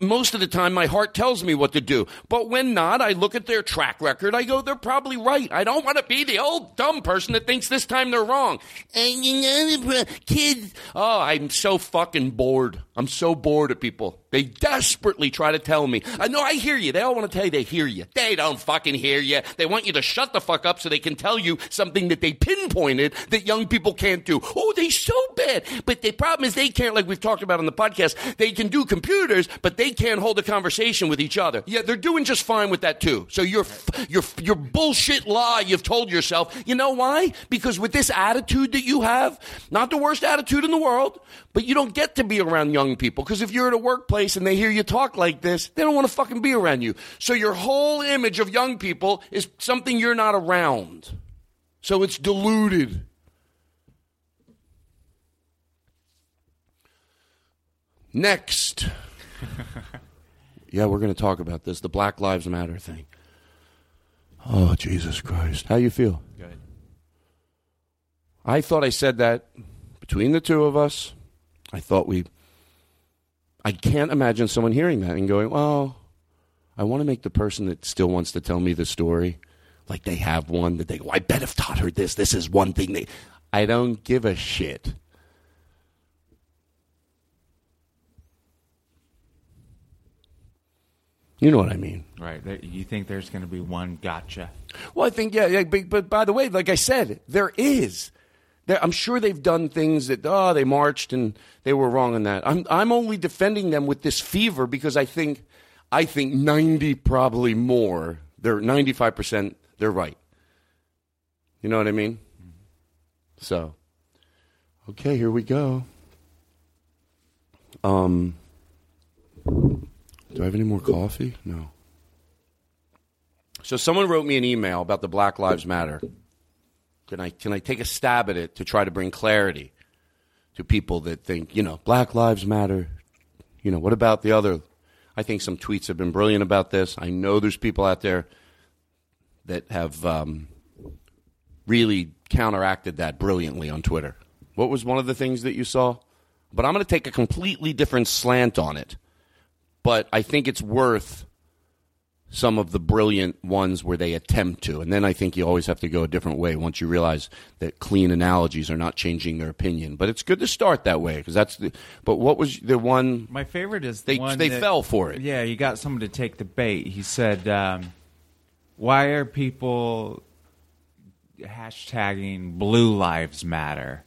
most of the time my heart tells me what to do. But when not, I look at their track record. I go, they're probably right. I don't want to be the old dumb person that thinks this time they're wrong. And you know, kids. Oh, I'm so fucking bored. I'm so bored of people. They desperately try to tell me. Uh, I know I hear you. They all want to tell you they hear you. They don't fucking hear you. They want you to shut the fuck up so they can tell you something that they pinpointed that young people can't do. Oh, they so bad. But the problem is they can't, like we've talked about on the podcast, they can do computers, but they can't hold a conversation with each other. Yeah, they're doing just fine with that too. So your your your bullshit lie you've told yourself. You know why? Because with this attitude that you have, not the worst attitude in the world, but you don't get to be around young people because if you're at a workplace and they hear you talk like this, they don't want to fucking be around you. So your whole image of young people is something you're not around. So it's diluted. Next. <laughs> yeah, we're going to talk about this the Black Lives Matter thing. Oh, Jesus Christ. How you feel? Good. I thought I said that between the two of us. I thought we. I can't imagine someone hearing that and going, well, I want to make the person that still wants to tell me the story like they have one that they go, I bet if Todd heard this, this is one thing they. I don't give a shit. You know what I mean? Right. You think there's going to be one gotcha? Well, I think yeah, yeah but, but by the way, like I said, there is. I'm sure they've done things that oh they marched and they were wrong on that. I'm I'm only defending them with this fever because I think I think 90 probably more. They're 95 percent. They're right. You know what I mean? So, okay, here we go. Um, do I have any more coffee? No. So someone wrote me an email about the Black Lives Matter. Can I can I take a stab at it to try to bring clarity to people that think, you know, Black Lives Matter? You know, what about the other? I think some tweets have been brilliant about this. I know there's people out there that have um, really counteracted that brilliantly on Twitter. What was one of the things that you saw? But I'm going to take a completely different slant on it. But I think it's worth some of the brilliant ones where they attempt to. And then I think you always have to go a different way once you realize that clean analogies are not changing their opinion. But it's good to start that way because that's the. But what was the one? My favorite is the They one they that- fell for it. Yeah, you got someone to take the bait. He said, um, "Why are people hashtagging Blue Lives Matter?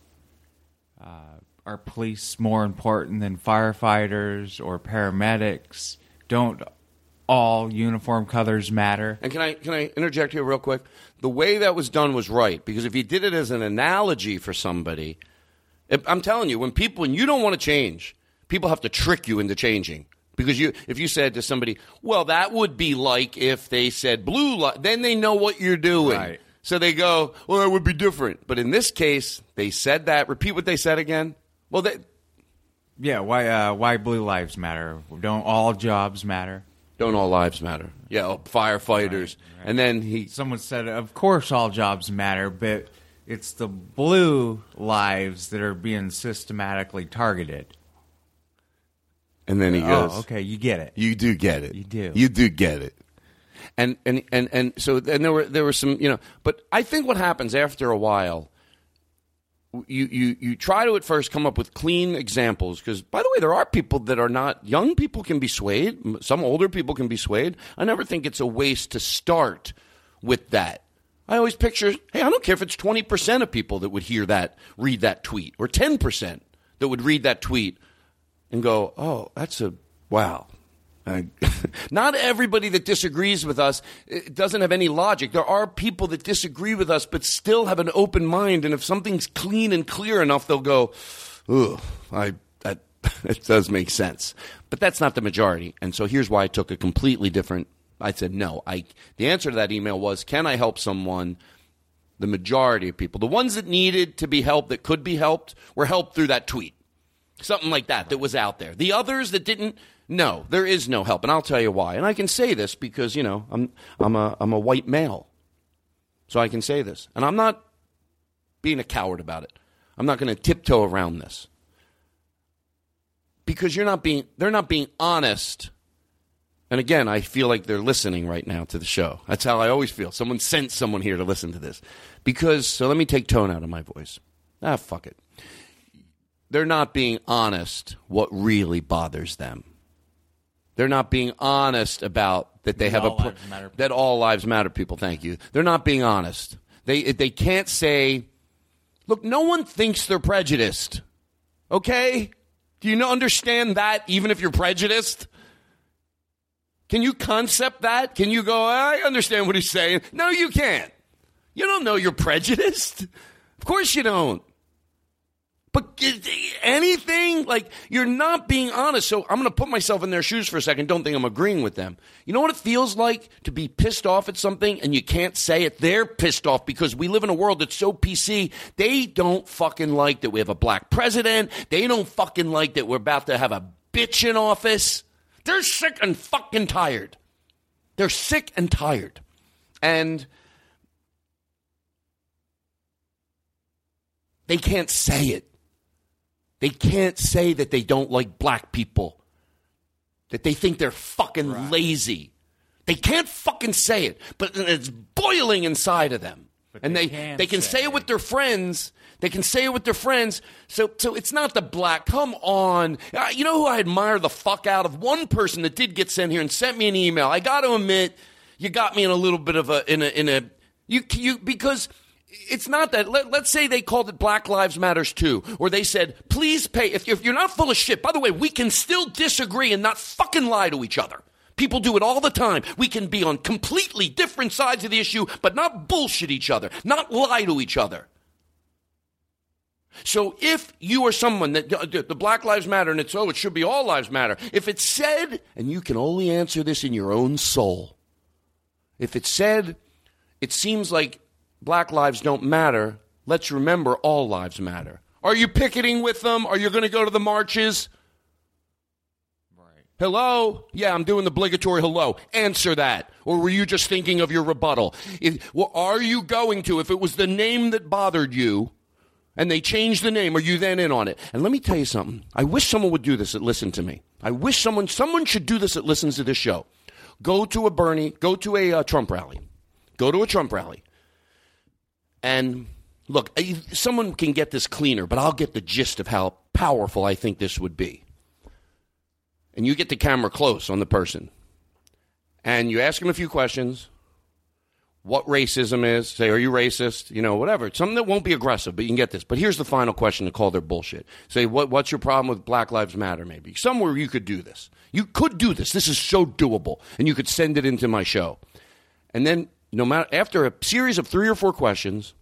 Uh, are police more important than firefighters or paramedics? Don't all uniform colors matter?" And can I can I interject here real quick? The way that was done was right because if you did it as an analogy for somebody, if- I'm telling you, when people when you don't want to change, people have to trick you into changing. Because you, if you said to somebody, "Well, that would be like if they said blue," li-, then they know what you're doing. Right. So they go, "Well, that would be different." But in this case, they said that. Repeat what they said again. Well, they, Yeah, why? Uh, why Blue Lives Matter? Don't all jobs matter? Don't all lives matter? Yeah, oh, firefighters. And then he Someone said, "Of course, all jobs matter, but it's the blue lives that are being systematically targeted." and then he oh, goes, Oh, okay, you get it. You do get it. You do. You do get it. And and and and so and there were there were some you know, but I think what happens after a while. You, you you try to at first come up with clean examples because by the way there are people that are not young people can be swayed some older people can be swayed I never think it's a waste to start with that I always picture hey I don't care if it's twenty percent of people that would hear that read that tweet or ten percent that would read that tweet and go, oh, that's a wow. <laughs> Not everybody that disagrees with us eh, doesn't have any logic. There are people that disagree with us but still have an open mind, and if something's clean and clear enough, they'll go, "Ugh, I that <laughs> it does make sense." But that's not the majority, and so here's why I took a completely different. I said no. I the answer to that email was, "Can I help someone?" The majority of people, the ones that needed to be helped, that could be helped, were helped through that tweet something like that that was out there. The others that didn't, no, there is no help, and I'll tell you why. And I can say this because you know I'm I'm a I'm a white male, so I can say this, and I'm not being a coward about it. I'm not going to tiptoe around this because you're not being they're not being honest. And again, I feel like they're listening right now to the show. That's how I always feel. Someone sent someone here to listen to this. Because, so let me take tone out of my voice. Ah, fuck it they're not being honest what really bothers them. They're not being honest about that they have a all lives matter. that all lives matter. People, thank you. They're not being honest. They they can't say, look, no one thinks they're prejudiced. Okay, do you understand that? Even if you're prejudiced, can you concept that? Can you go? I understand what he's saying. No, you can't. You don't know you're prejudiced. Of course you don't. But anything like you're not being honest. So I'm going to put myself in their shoes for a second. Don't think I'm agreeing with them. You know what it feels like to be pissed off at something and you can't say it? They're pissed off because we live in a world that's so PC. They don't fucking like that we have a black president. They don't fucking like that we're about to have a bitch in office. They're sick and fucking tired. They're sick and tired. And they can't say it. They can't say that they don't like black people, that they think they're fucking lazy. They can't fucking say it, but it's boiling inside of them. and they they can they can say, say it with their friends. They can say it with their friends. So so it's not the black. Come on. Uh, you know who I admire the fuck out of? One person that did get sent here and sent me an email. I got to admit, you got me in a little bit of a in a in a you you because it's not that. Let, us say they called it Black Lives Matters too, or they said, please pay. If, if you're not full of shit, by the way, we can still disagree and not fucking lie to each other. People do it all the time. We can be on completely different sides of the issue, but not bullshit each other, not lie to each other. So if you are someone that uh, the the Black Lives Matter and it's, oh, it should be all lives matter, if it's said, and you can only answer this in your own soul, if it's said, it seems like black lives don't matter, let's remember all lives matter. Are you picketing with them? Are you going to go to the marches? Hello? Yeah, I'm doing the obligatory hello. Answer that. Or were you just thinking of your rebuttal? If, well, are you going to? If it was the name that bothered you and they changed the name, are you then in on it? And let me tell you something. I wish someone would do this that listen to me. I wish someone, someone should do this that listens to this show. Go to a Bernie, go to a uh, Trump rally. Go to a Trump rally. And look, someone can get this cleaner, but I'll get the gist of how powerful I think this would be. And you get the camera close on the person. And you ask them a few questions. What racism is. Say are you racist? You know whatever. Something that won't be aggressive but you can get this. But here's the final question to call their bullshit. Say what, what's your problem with black lives matter maybe? Somewhere you could do this. You could do this. This is so doable. And you could send it into my show. And then no matter after a series of three or four questions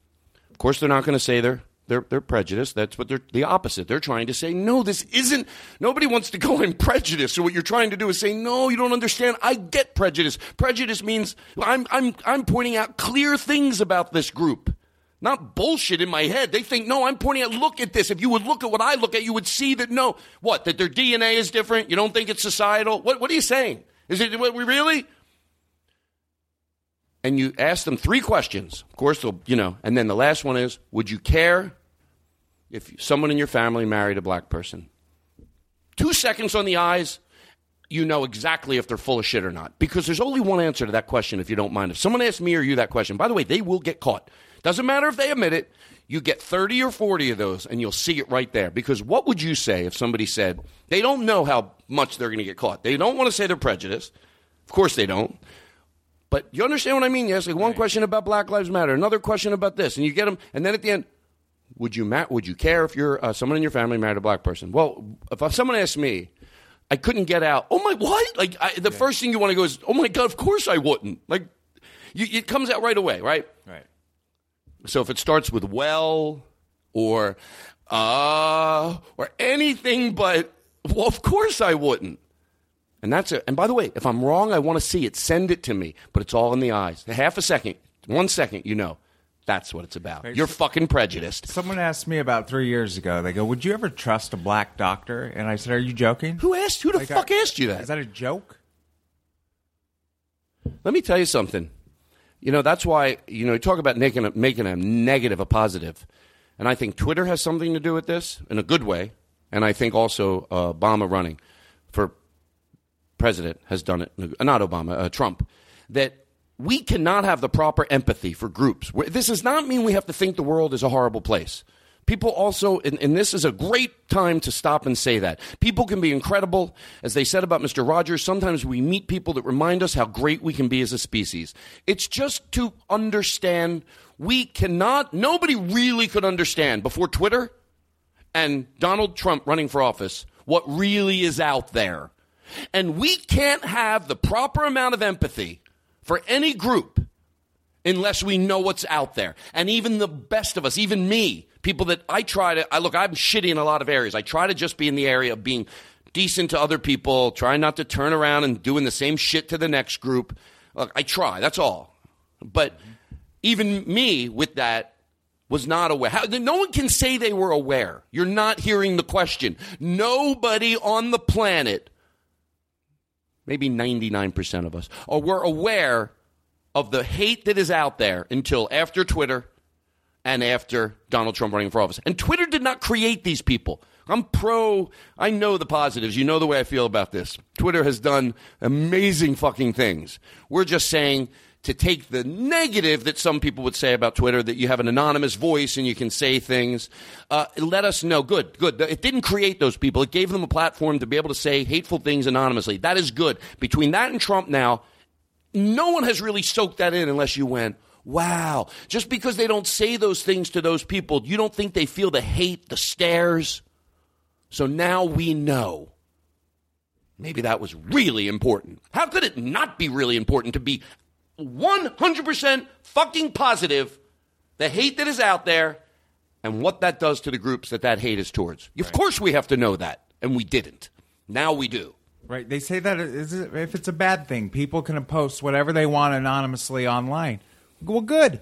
of course they're not going to say they're they're, they're prejudiced. That's what they're the opposite. They're trying to say, no, this isn't. Nobody wants to go in prejudice. So what you're trying to do is say, no, you don't understand. I get prejudice. Prejudice means I'm I'm I'm pointing out clear things about this group, not bullshit in my head. They think, no, I'm pointing out. Look at this. If you would look at what I look at, you would see that no, what that their DNA is different. You don't think it's societal. What what are you saying? Is it what we really? And you ask them three questions. Of course, they'll, you know, and then the last one is, would you care if someone in your family married a black person? Two seconds on the eyes, you know exactly if they're full of shit or not. Because there's only one answer to that question, if you don't mind. If someone asks me or you that question, by the way, they will get caught. Doesn't matter if they admit it. You get 30 or 40 of those, and you'll see it right there. Because what would you say if somebody said they don't know how much they're going to get caught? They don't want to say they're prejudiced. Of course they don't. But you understand what I mean? You ask like one question about Black Lives Matter, another question about this, and you get them, and then at the end, would you ma- would you care if you're uh, someone in your family married a black person? Well, if someone asked me, I couldn't get out. Oh my what? Like I, the first thing you want to go is, oh my god, of course I wouldn't. Like you, it comes out right away, right? Right. So if it starts with well or uh or anything but well, of course I wouldn't. And that's it. And by the way, if I'm wrong, I want to see it. Send it to me. But it's all in the eyes. Half a second, one second, you know. That's what it's about. You're fucking prejudiced. Someone asked me about three years ago. They go, "Would you ever trust a black doctor?" And I said, "Are you joking? Who asked? Who the Like, fuck I- asked you that? Is that a joke?" Let me tell you something. You know, that's why, you know, you talk about making a, making a negative a positive. And I think Twitter has something to do with this in a good way. And I think also uh, Obama running for president has done it. uh, Not Obama, uh, Trump. That we cannot have the proper empathy for groups. This does not mean we have to think the world is a horrible place. People also, and, and this is a great time to stop and say that. People can be incredible. As they said about Mr. Rogers, sometimes we meet people that remind us how great we can be as a species. It's just to understand we cannot, nobody really could understand before Twitter and Donald Trump running for office what really is out there. And we can't have the proper amount of empathy for any group unless we know what's out there. And even the best of us, even me, people that I try to, I look, I'm shitty in a lot of areas. I try to just be in the area of being decent to other people, trying not to turn around and doing the same shit to the next group. Look, I try, that's all. But even me with that was not aware. How, no one can say they were aware. You're not hearing the question. Nobody on the planet, maybe 99% of us, or we're aware of the hate that is out there until after Twitter and after Donald Trump running for office. And Twitter did not create these people. I'm pro, I know the positives. You know the way I feel about this. Twitter has done amazing fucking things. We're just saying to take the negative that some people would say about Twitter, that you have an anonymous voice and you can say things. Uh, let us know. Good, good. It didn't create those people. It gave them a platform to be able to say hateful things anonymously. That is good. Between that and Trump now, no one has really soaked that in unless you went, wow. Just because they don't say those things to those people, you don't think they feel the hate, the stares? So now we know. Maybe that was really important. How could it not be really important to be 100% fucking positive the hate that is out there and what that does to the groups that that hate is towards? Of course we have to know that, and we didn't. Now we do. Right. They say that if it's a bad thing, people can post whatever they want anonymously online. Well, good.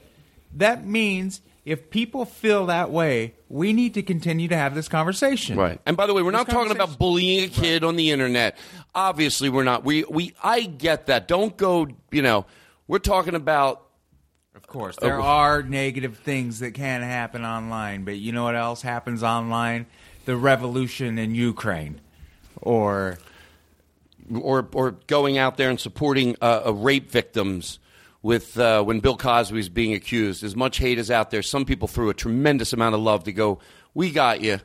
That means if people feel that way, we need to continue to have this conversation. Right. And by the way, we're not talking about bullying a kid on the internet. Obviously, we're not. We we I get that. Don't go, you know, we're talking about Of course, there are negative things that can happen online, but you know what else happens online? The revolution in Ukraine, or or or going out there and supporting uh, uh, rape victims with uh, when Bill Cosby's being accused. As much hate is out there, some people threw a tremendous amount of love to go. We got you,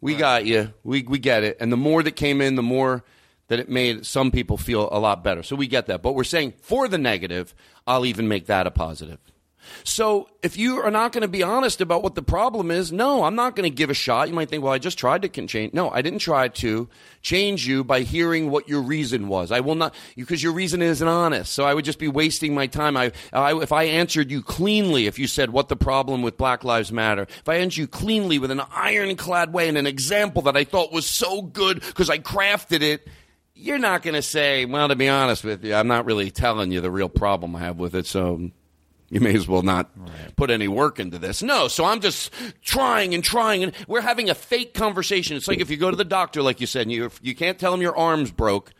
we got you, we we get it. And the more that came in, the more that it made some people feel a lot better. So we get that. But we're saying for the negative, I'll even make that a positive. So if you are not going to be honest about what the problem is, no, I'm not going to give a shot. You might think, well, I just tried to change. No, I didn't try to change you by hearing what your reason was. I will not, because your reason isn't honest. So I would just be wasting my time. I, I, if I answered you cleanly, if you said what the problem with Black Lives Matter, if I answered you cleanly with an ironclad way and an example that I thought was so good because I crafted it, you're not going to say, well, to be honest with you, I'm not really telling you the real problem I have with it. So you may as well not put any work into this. No, so I'm just trying and trying, and we're having a fake conversation. It's like if you go to the doctor, like you said, and you you can't tell him your arm's broke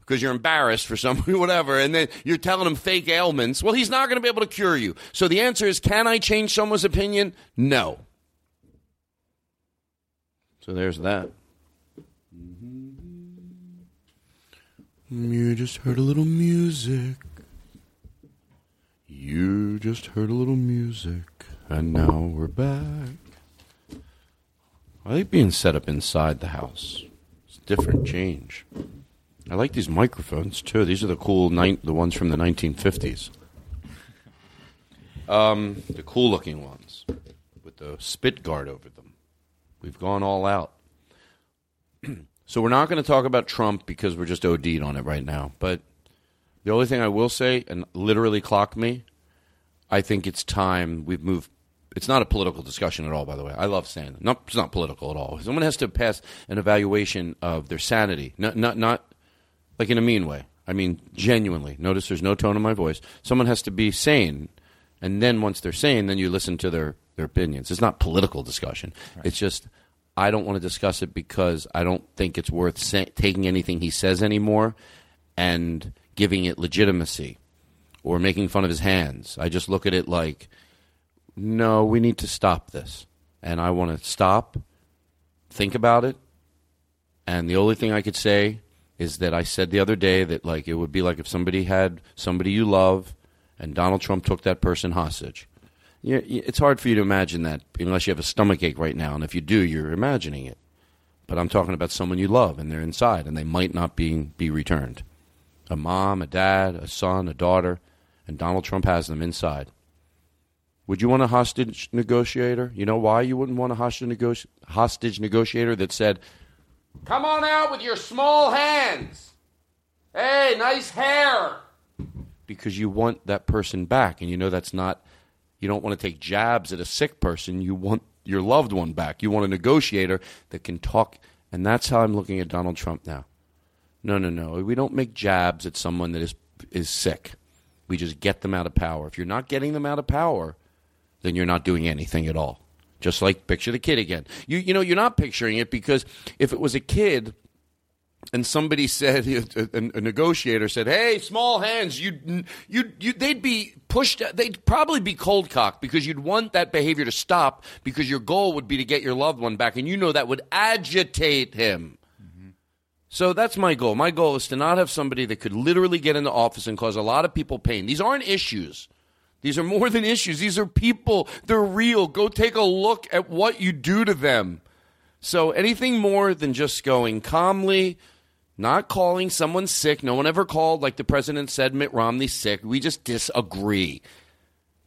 because you're embarrassed for some <laughs> whatever, and then you're telling him fake ailments. Well, he's not going to be able to cure you. So the answer is, can I change someone's opinion? No. So there's that. You just heard a little music. You just heard a little music, and now we're back. I like being set up inside the house. It's a different change. I like these microphones too. These are the cool nine, the ones from the 1950s. Um, the cool looking ones with the spit guard over them. We've gone all out. <clears throat> so we're not going to talk about Trump because we're just OD'd on it right now. But the only thing I will say, and literally clock me, I think it's time we've moved. It's not a political discussion at all, by the way. I love saying that. No, it's not political at all. Someone has to pass an evaluation of their sanity, not not not like in a mean way. I mean genuinely. Notice there's no tone in my voice. Someone has to be sane, and then once they're sane, then you listen to their their opinions. It's not political discussion. It's just I don't want to discuss it because I don't think it's worth sa- taking anything he says anymore and giving it legitimacy or making fun of his hands. I just look at it like, no, we need to stop this. And I want to stop, think about it. And the only thing I could say is that I said the other day that like it would be like if somebody had somebody you love and Donald Trump took that person hostage. It's hard for you to imagine that unless you have a stomach ache right now, and if you do, you're imagining it. But I'm talking about someone you love, and they're inside, and they might not be be returned. A mom, a dad, a son, a daughter, and Donald Trump has them inside. Would you want a hostage negotiator? You know why you wouldn't want a hostage, hostage negotiator that said, Come on out with your small hands. Hey, nice hair. Because you want that person back, and you know that's not, you don't want to take jabs at a sick person. You want your loved one back. You want a negotiator that can talk, and that's how I'm looking at Donald Trump now. No, no, no. We don't make jabs at someone that is is sick. We just get them out of power. If you're not getting them out of power, then you're not doing anything at all. Just like picture the kid again. You you know you're not picturing it because if it was a kid and somebody said <laughs> a, a, negotiator said, "Hey, small hands, you you you they'd be pushed they'd probably be cold cocked because you'd want that behavior to stop because your goal would be to get your loved one back and you know that would agitate him. Mm-hmm. So that's my goal. My goal is to not have somebody that could literally get into office and cause a lot of people pain. These aren't issues. These are more <laughs> than issues. These are people. They're real. Go take a look at what you do to them. So anything more than just going calmly, not calling someone sick. No one ever called, like the president said, Mitt Romney sick. We just disagree.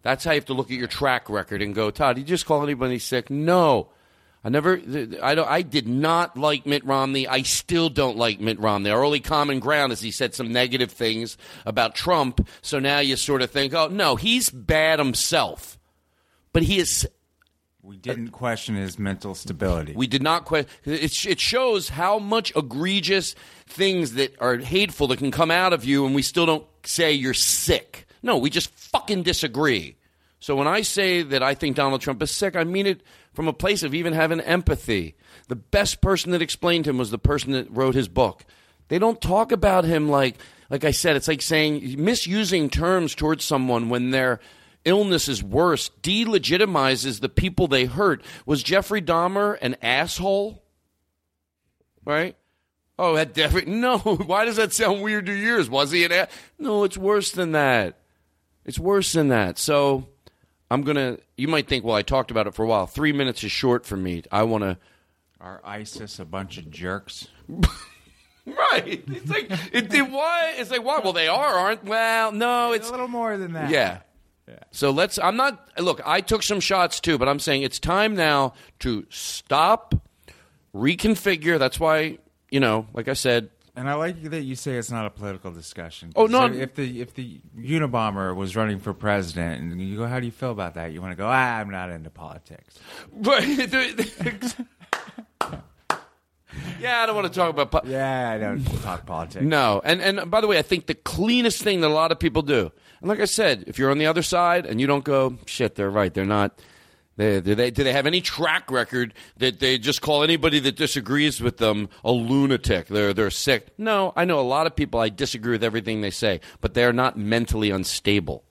That's how you have to look at your track record and go, Todd, did you just call anybody sick? No. I never, I, don't, I did not like Mitt Romney. I still don't like Mitt Romney. Our only common ground is he said some negative things about Trump. So now you sort of think, oh, no, he's bad himself. But he is We didn't question his mental stability. we did not question. It, it shows how much egregious things that are hateful that can come out of you, and we still don't say you're sick. No, we just fucking disagree. So when I say that I think Donald Trump is sick, I mean it from a place of even having empathy. The best person that explained him was the person that wrote his book. They don't talk about him like, like I said, it's like saying misusing terms towards someone when their illness is worse delegitimizes the people they hurt. Was Jeffrey Dahmer an asshole? Right? Oh, that definitely <laughs> no. Why does that sound weird to yours? Was he an ass? No, it's worse than that. It's worse than that. So I'm gonna. You might think, well, I talked about it for a while. Three minutes is short for me. I want to. Are ISIS a bunch of jerks? <laughs> Right. It's like it, it, why? It's like why? Well, they are, aren't? Well, no. It's a little more than that. Yeah. So let's. I'm not. Look, I took some shots too, but I'm saying it's time now to stop, reconfigure. That's why you know, like I said, And I like that you say it's not a political discussion. Oh, no. So if the if the Unabomber was running for president, and you go, how do you feel about that? You want to go, ah, I'm not into politics. <laughs> But <laughs> yeah, I don't want to talk about. Po- Yeah, I don't talk politics. no, and and by the way, I think the cleanest thing that a lot of people do, and like I said, if you're on the other side and you don't go, shit, they're right, they're not. They, do they do they have any track record that they just call anybody that disagrees with them a lunatic? They're they're sick. No, I know a lot of people. I disagree with everything they say, but they're not mentally unstable.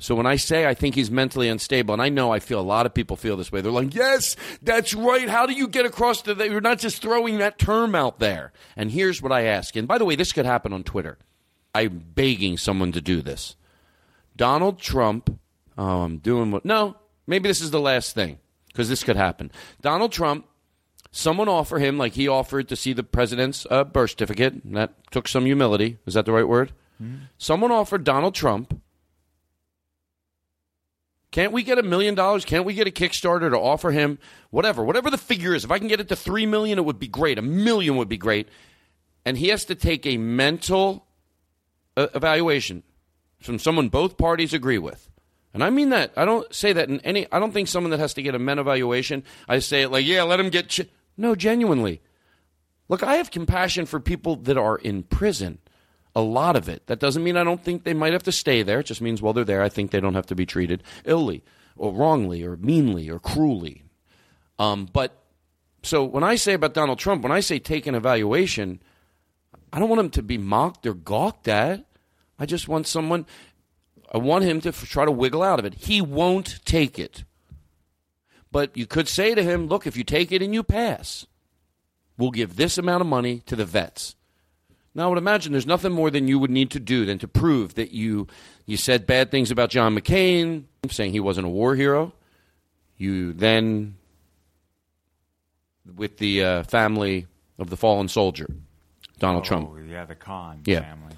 So when I say I think he's mentally unstable, and I know I feel a lot of people feel this way, they're like, "Yes, that's right. How do you get across that? You're not just throwing that term out there." And here's what I ask. And by the way, this could happen on Twitter. I'm begging someone to do this. Donald Trump, oh, I'm doing what? No, maybe this is the last thing because this could happen. Donald Trump, someone offer him like he offered to see the president's uh, birth certificate. That took some humility. Is that the right word? Someone offered Donald Trump can't we get a million dollars? Can't we get a Kickstarter to offer him whatever, whatever the figure is? If I can get it to three million, it would be great. A million would be great. And he has to take a mental evaluation from someone both parties agree with. And I mean that. I don't say that in any. I don't think someone that has to get a men evaluation. I say it like, yeah, let him get. Ch-. No, genuinely. Look, I have compassion for people that are in prison. A lot of it. That doesn't mean I don't think they might have to stay there. It just means while they're there, I think they don't have to be treated illy or wrongly or meanly or cruelly. Um, but so when I say about Donald Trump, when I say take an evaluation, I don't want him to be mocked or gawked at. I just want someone. I want him to f- try to wiggle out of it. He won't take it. But you could say to him, look, if you take it and you pass, we'll give this amount of money to the vets. Now, I would imagine there's nothing more than you would need to do than to prove that you you said bad things about John McCain, saying he wasn't a war hero. You then, with the uh, family of the fallen soldier, Donald Trump. Oh, yeah, the Khan Yeah. family.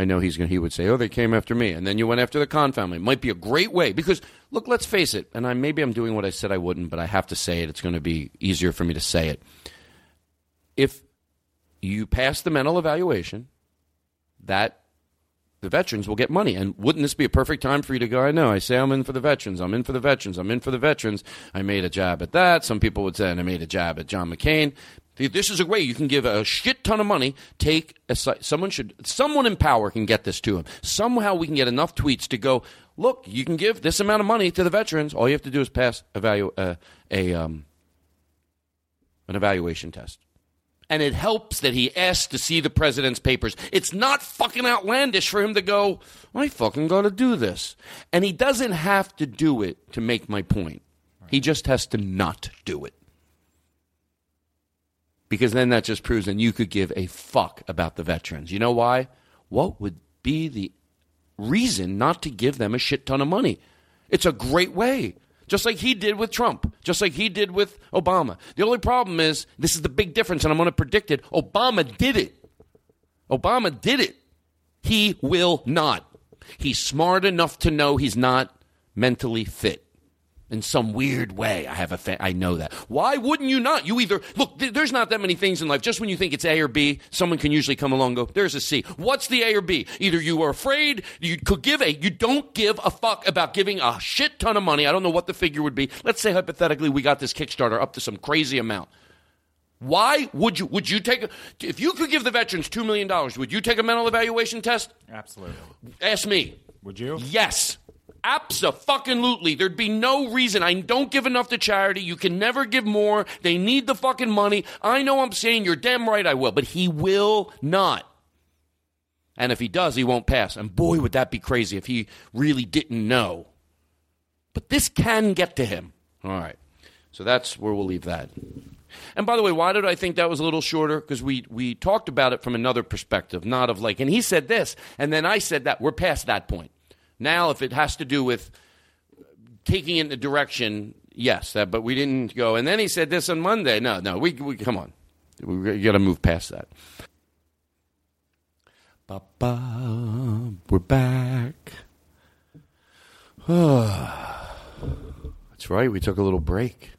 I know he's going. He would say, "Oh, they came after me," and then you went after the Khan family. Might be a great way because look, let's face it. And I maybe I'm doing what I said I wouldn't, but I have to say it. It's going to be easier for me to say it. If you pass the mental evaluation, that the veterans will get money. And wouldn't this be a perfect time for you to go? I know. I say I'm in for the veterans. I'm in for the veterans. I'm in for the veterans. I made a jab at that. Some people would say, and I made a jab at John McCain. This is a way you can give a shit ton of money. Take a, someone should someone in power can get this to him. Somehow we can get enough tweets to go. Look, you can give this amount of money to the veterans. All you have to do is pass evalu- uh, a um, an evaluation test and it helps that he asked to see the president's papers. It's not fucking outlandish for him to go, I fucking got to do this. And he doesn't have to do it to make my point. He just has to not do it. Because then that just proves that you could give a fuck about the veterans. You know why? What would be the reason not to give them a shit ton of money? It's a great way. Just like he did with Trump, just like he did with Obama. The only problem is this is the big difference, and I'm going to predict it. Obama did it. Obama did it. He will not. He's smart enough to know he's not mentally fit. In some weird way, I have a fa- I know that. Why wouldn't you not? You either look. Th- there's not that many things in life. Just when you think it's A or B, someone can usually come along. and Go, there's a C. What's the A or B? Either you are afraid you could give A. You don't give a fuck about giving a shit ton of money. I don't know what the figure would be. Let's say hypothetically we got this Kickstarter up to some crazy amount. Why would you? Would you take? A, if you could give the veterans two million dollars, would you take a mental evaluation test? Absolutely. Ask me. Would you? Yes. Absolutely. There'd be no reason. I don't give enough to charity. You can never give more. They need the fucking money. I know I'm saying you're damn right I will, but he will not. And if he does, he won't pass. And boy, would that be crazy if he really didn't know. But this can get to him. All right. So that's where we'll leave that. And by the way, why did I think that was a little shorter? Because we, we talked about it from another perspective, not of like, and he said this, and then I said that. We're past that point. Now, if it has to do with taking it in the direction, yes, that, but we didn't go. And then he said this on Monday. No, no, we, we come on. We got to move past that. Ba-ba, we're back. <sighs> That's right. We took a little break.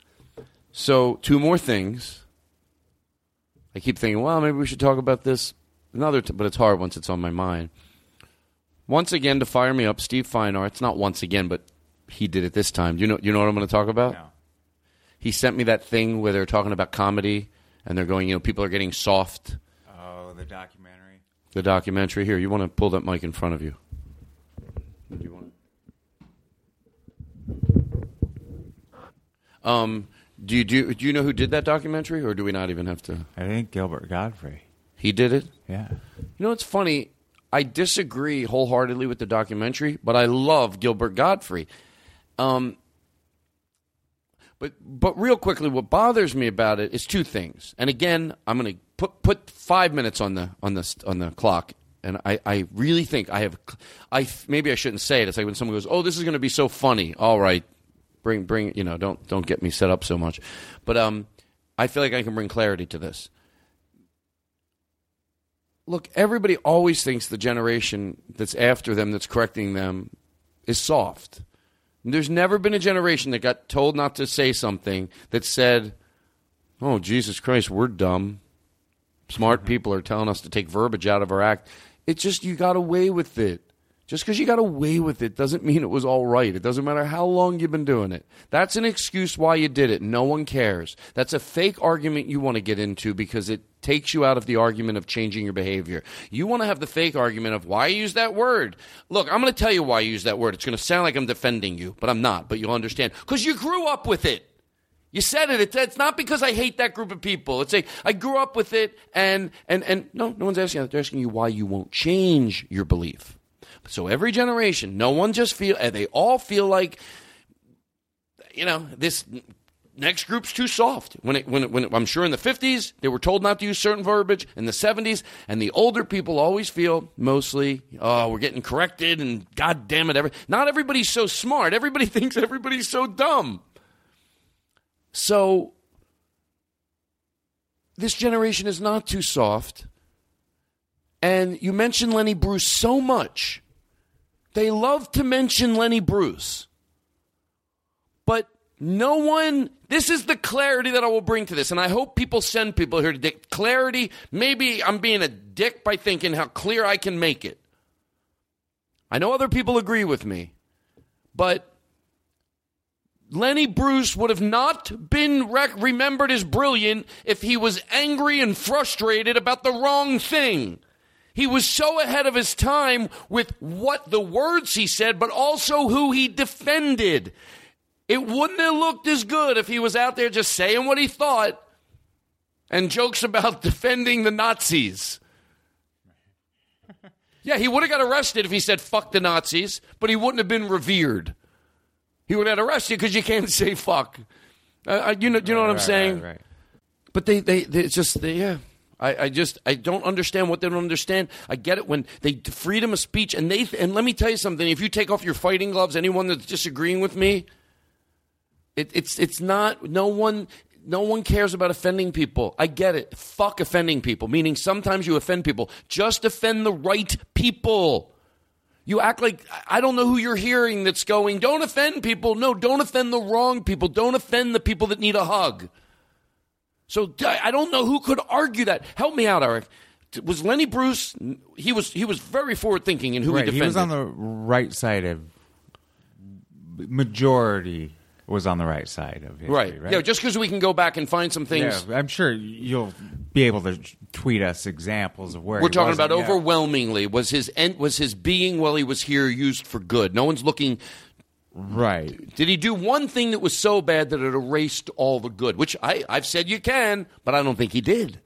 So, two more things. I keep thinking, well, maybe we should talk about this another, but it's hard once it's on my mind. Once again, to fire me up, Steve Feinar. It's not once again, but he did it this time. You know? You know what I'm going to talk about? No. He sent me that thing where they're talking about comedy and they're going, you know, people are getting soft. Oh, the documentary. The documentary here. You want to pull that mic in front of you? Do you want? Um, do you do, do you know who did that documentary, or do we not even have to? I think Gilbert Gottfried. He did it. Yeah. You know, it's funny. I disagree wholeheartedly with the documentary, but I love Gilbert Gottfried. Um, but but real quickly, what bothers me about it is two things. And again, I'm going to put put five minutes on the on the on the clock. And I, I really think I have I maybe I shouldn't say it. It's like when someone goes, "Oh, this is going to be so funny." All right, bring bring you know don't don't get me set up so much. But um, I feel like I can bring clarity to this look, everybody always thinks the generation that's after them, that's correcting them, is soft. There's never been a generation that got told not to say something that said, oh, Jesus Christ, we're dumb. Smart mm-hmm. people are telling us to take verbiage out of our act. It's just you got away with it. Just because you got away with it doesn't mean it was all right. It doesn't matter how long you've been doing it. That's an excuse why you did it. No one cares. That's a fake argument you want to get into because it takes you out of the argument of changing your behavior. You want to have the fake argument of why I use that word. Look, I'm going to tell you why I use that word. It's going to sound like I'm defending you, but I'm not. But you'll understand because you grew up with it. You said it. It's, not because I hate that group of people. It's a I grew up with it, and and and no, no one's asking. They're asking you why you won't change your belief. So every generation, no one just feel. Eh, they all feel like, you know, this next group's too soft. When it, when, it, when it, I'm sure in the 50s they were told not to use certain verbiage. In the 70s, and the older people always feel mostly, oh, we're getting corrected, and God damn it, every not everybody's so smart. Everybody <laughs> thinks everybody's so dumb. So this generation is not too soft. And you mentioned Lenny Bruce so much. They love to mention Lenny Bruce. But no one, this is the clarity that I will bring to this. And I hope people send people here to dick clarity. Maybe I'm being a dick by thinking how clear I can make it. I know other people agree with me, but Lenny Bruce would have not been rec- remembered as brilliant if he was angry and frustrated about the wrong thing. He was so ahead of his time with what the words he said, but also who he defended. It wouldn't have looked as good if he was out there just saying what he thought and jokes about <laughs> defending the Nazis. Yeah, he would have got arrested if he said fuck the Nazis, but he wouldn't have been revered. He would have got arrested because you can't <laughs> say fuck. Uh, uh, you know, you know what I'm Right, saying? Right, right. But they, they, they just, they, yeah. I, I just, I don't understand what they don't understand. I get it when they freedom of speech, and they, and let me tell you something. If you take off your fighting gloves, anyone that's disagreeing with me, it, it's, it's not. No one, no one cares about offending people. I get it. Fuck offending people. Meaning sometimes you offend people. Just offend the right people. You act like I don't know who you're hearing that's going, don't offend people. No, don't offend the wrong people. Don't offend the people that need a hug. So I don't know who could argue that. Help me out, Eric. Was Lenny Bruce? He was. He was very forward thinking in who Right, he he was on the right side of majority was on the right side of history, right. right? Yeah. Just because we can go back and find some things. Yeah, I'm sure you'll be able to tweet us examples of where We're talking about yet. overwhelmingly was his en- was his being while he was here used for good. No one's looking. Right. Did he do one thing that was so bad that it erased all the good? Which I I've said you can, but I don't think he did.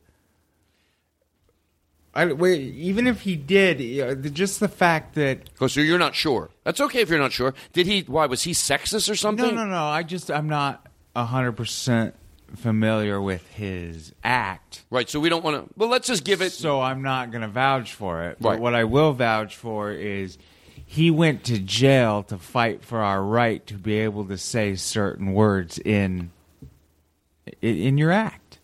I, wait, even if he did, just the fact that Oh, so you're not sure. That's okay if you're not sure. Did he? Why was he sexist or something? no, no, no. I just I'm not hundred percent familiar with his act, Right. So we don't want to. Well, let's just give it. so I'm not going to vouch for it. But what I will vouch for is he went to jail to fight for our right to be able to say certain words in in, in your act,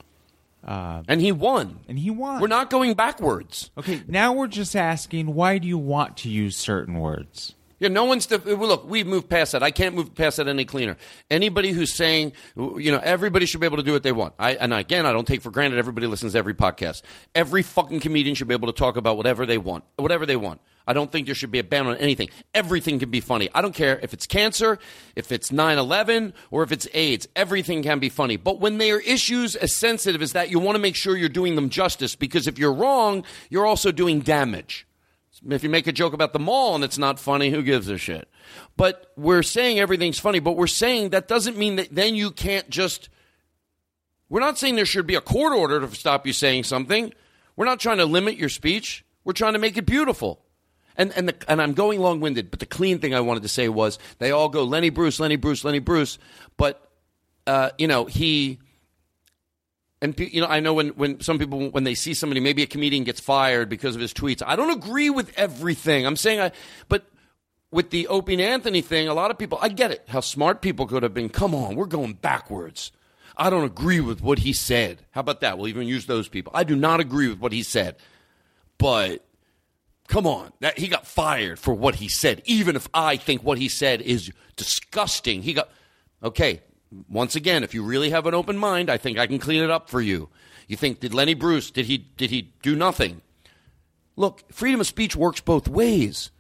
Uh, and he won. and he won. We're not going backwards. Okay, now we're just asking why do you want to use certain words? Yeah, no one's. Def- look, we've moved past that. I can't move past that any cleaner. Anybody who's saying, you know, everybody should be able to do what they want. I, and again, I don't take for granted everybody listens to every podcast. Every fucking comedian should be able to talk about whatever they want, whatever they want. I don't think there should be a ban on anything. Everything can be funny. I don't care if it's cancer, if it's 9 11, or if it's AIDS. Everything can be funny. But when they are issues as sensitive as that, you want to make sure you're doing them justice because if you're wrong, you're also doing damage. If you make a joke about the mall and it's not funny, who gives a shit? But we're saying everything's funny, but we're saying that doesn't mean that then you can't just. We're not saying there should be a court order to stop you saying something. We're not trying to limit your speech. We're trying to make it beautiful. And and the, and I'm going long winded, but the clean thing I wanted to say was they all go Lenny Bruce, Lenny Bruce, Lenny Bruce, but uh, you know he and you know, I know when, when some people when they see somebody, maybe a comedian gets fired because of his tweets. I don't agree with everything. I'm saying I, but with the Opie and Anthony thing, a lot of people, I get it. How smart people could have been. Come on, we're going backwards. I don't agree with what he said. How about that? We'll even use those people. I do not agree with what he said, but come on, that he got fired for what he said. Even if I think what he said is disgusting, he got okay. Once again, if you really have an open mind, I think I can clean it up for you. You think did Lenny Bruce did he did he do nothing? Look, freedom of speech works both ways.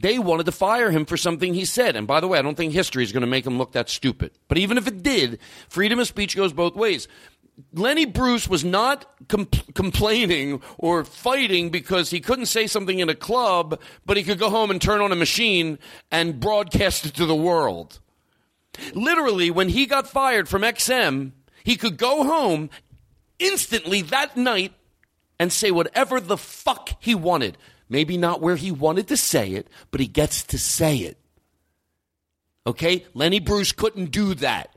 They wanted to fire him for something he said. And by the way, I don't think history is going to make him look that stupid. But even if it did, freedom of speech goes both ways. Lenny Bruce was not com- complaining or fighting because he couldn't say something in a club, but he could go home and turn on a machine and broadcast it to the world. Literally, when he got fired from XM, he could go home instantly that night and say whatever the fuck he wanted. Maybe not where he wanted to say it, but he gets to say it. Okay? Lenny Bruce couldn't do that.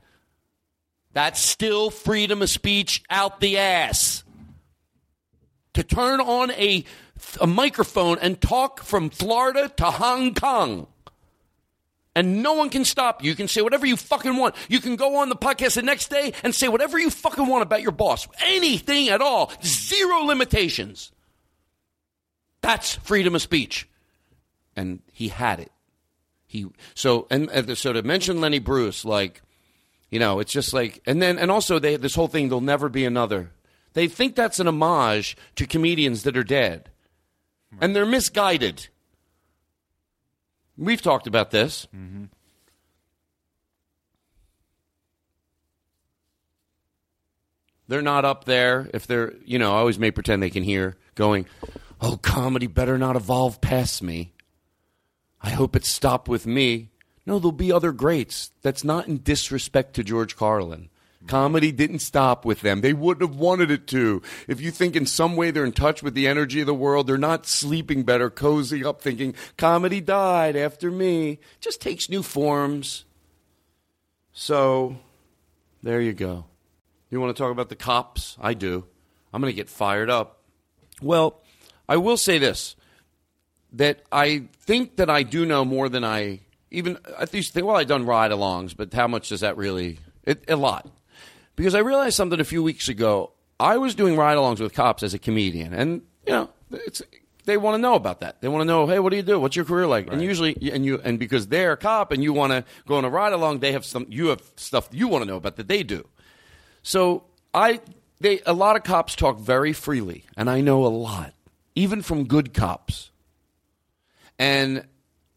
That's still freedom of speech out the ass. To turn on a, a microphone and talk from Florida to Hong Kong. And no one can stop you. You can say whatever you fucking want. You can go on the podcast the next day and say whatever you fucking want about your boss. Anything at all. Zero limitations. That's freedom of speech. And he had it. He so and, and so to mention Lenny Bruce, like, you know, it's just like and then and also they this whole thing, there'll never be another. They think that's an homage to comedians that are dead. And they're misguided. We've talked about this. They're not up there if they're, you know, I always may pretend they can hear going, oh, comedy better not evolve past me. I hope it stopped with me. No, there'll be other greats. That's not in disrespect to George Carlin. Comedy didn't stop with them. They wouldn't have wanted it to. If you think in some way they're in touch with the energy of the world, they're not sleeping better, cozy up, thinking comedy died after me. Just takes new forms. So, there you go. You want to talk about the cops? I do. I'm going to get fired up. Well, I will say this that I think that I do know more than I even. To think, well, I've done ride alongs, but how much does that really? It, a lot. Because I realized something a few weeks ago. I was doing ride alongs with cops as a comedian, and, you know, it's. They want to know about that. They want to know, hey, what do you do? What's your career like? And usually, and you, and because they're a cop and you want to go on a ride along, they have some, you have stuff you want to know about that they do. So I, they, a lot of cops talk very freely, and I know a lot, even from good cops. And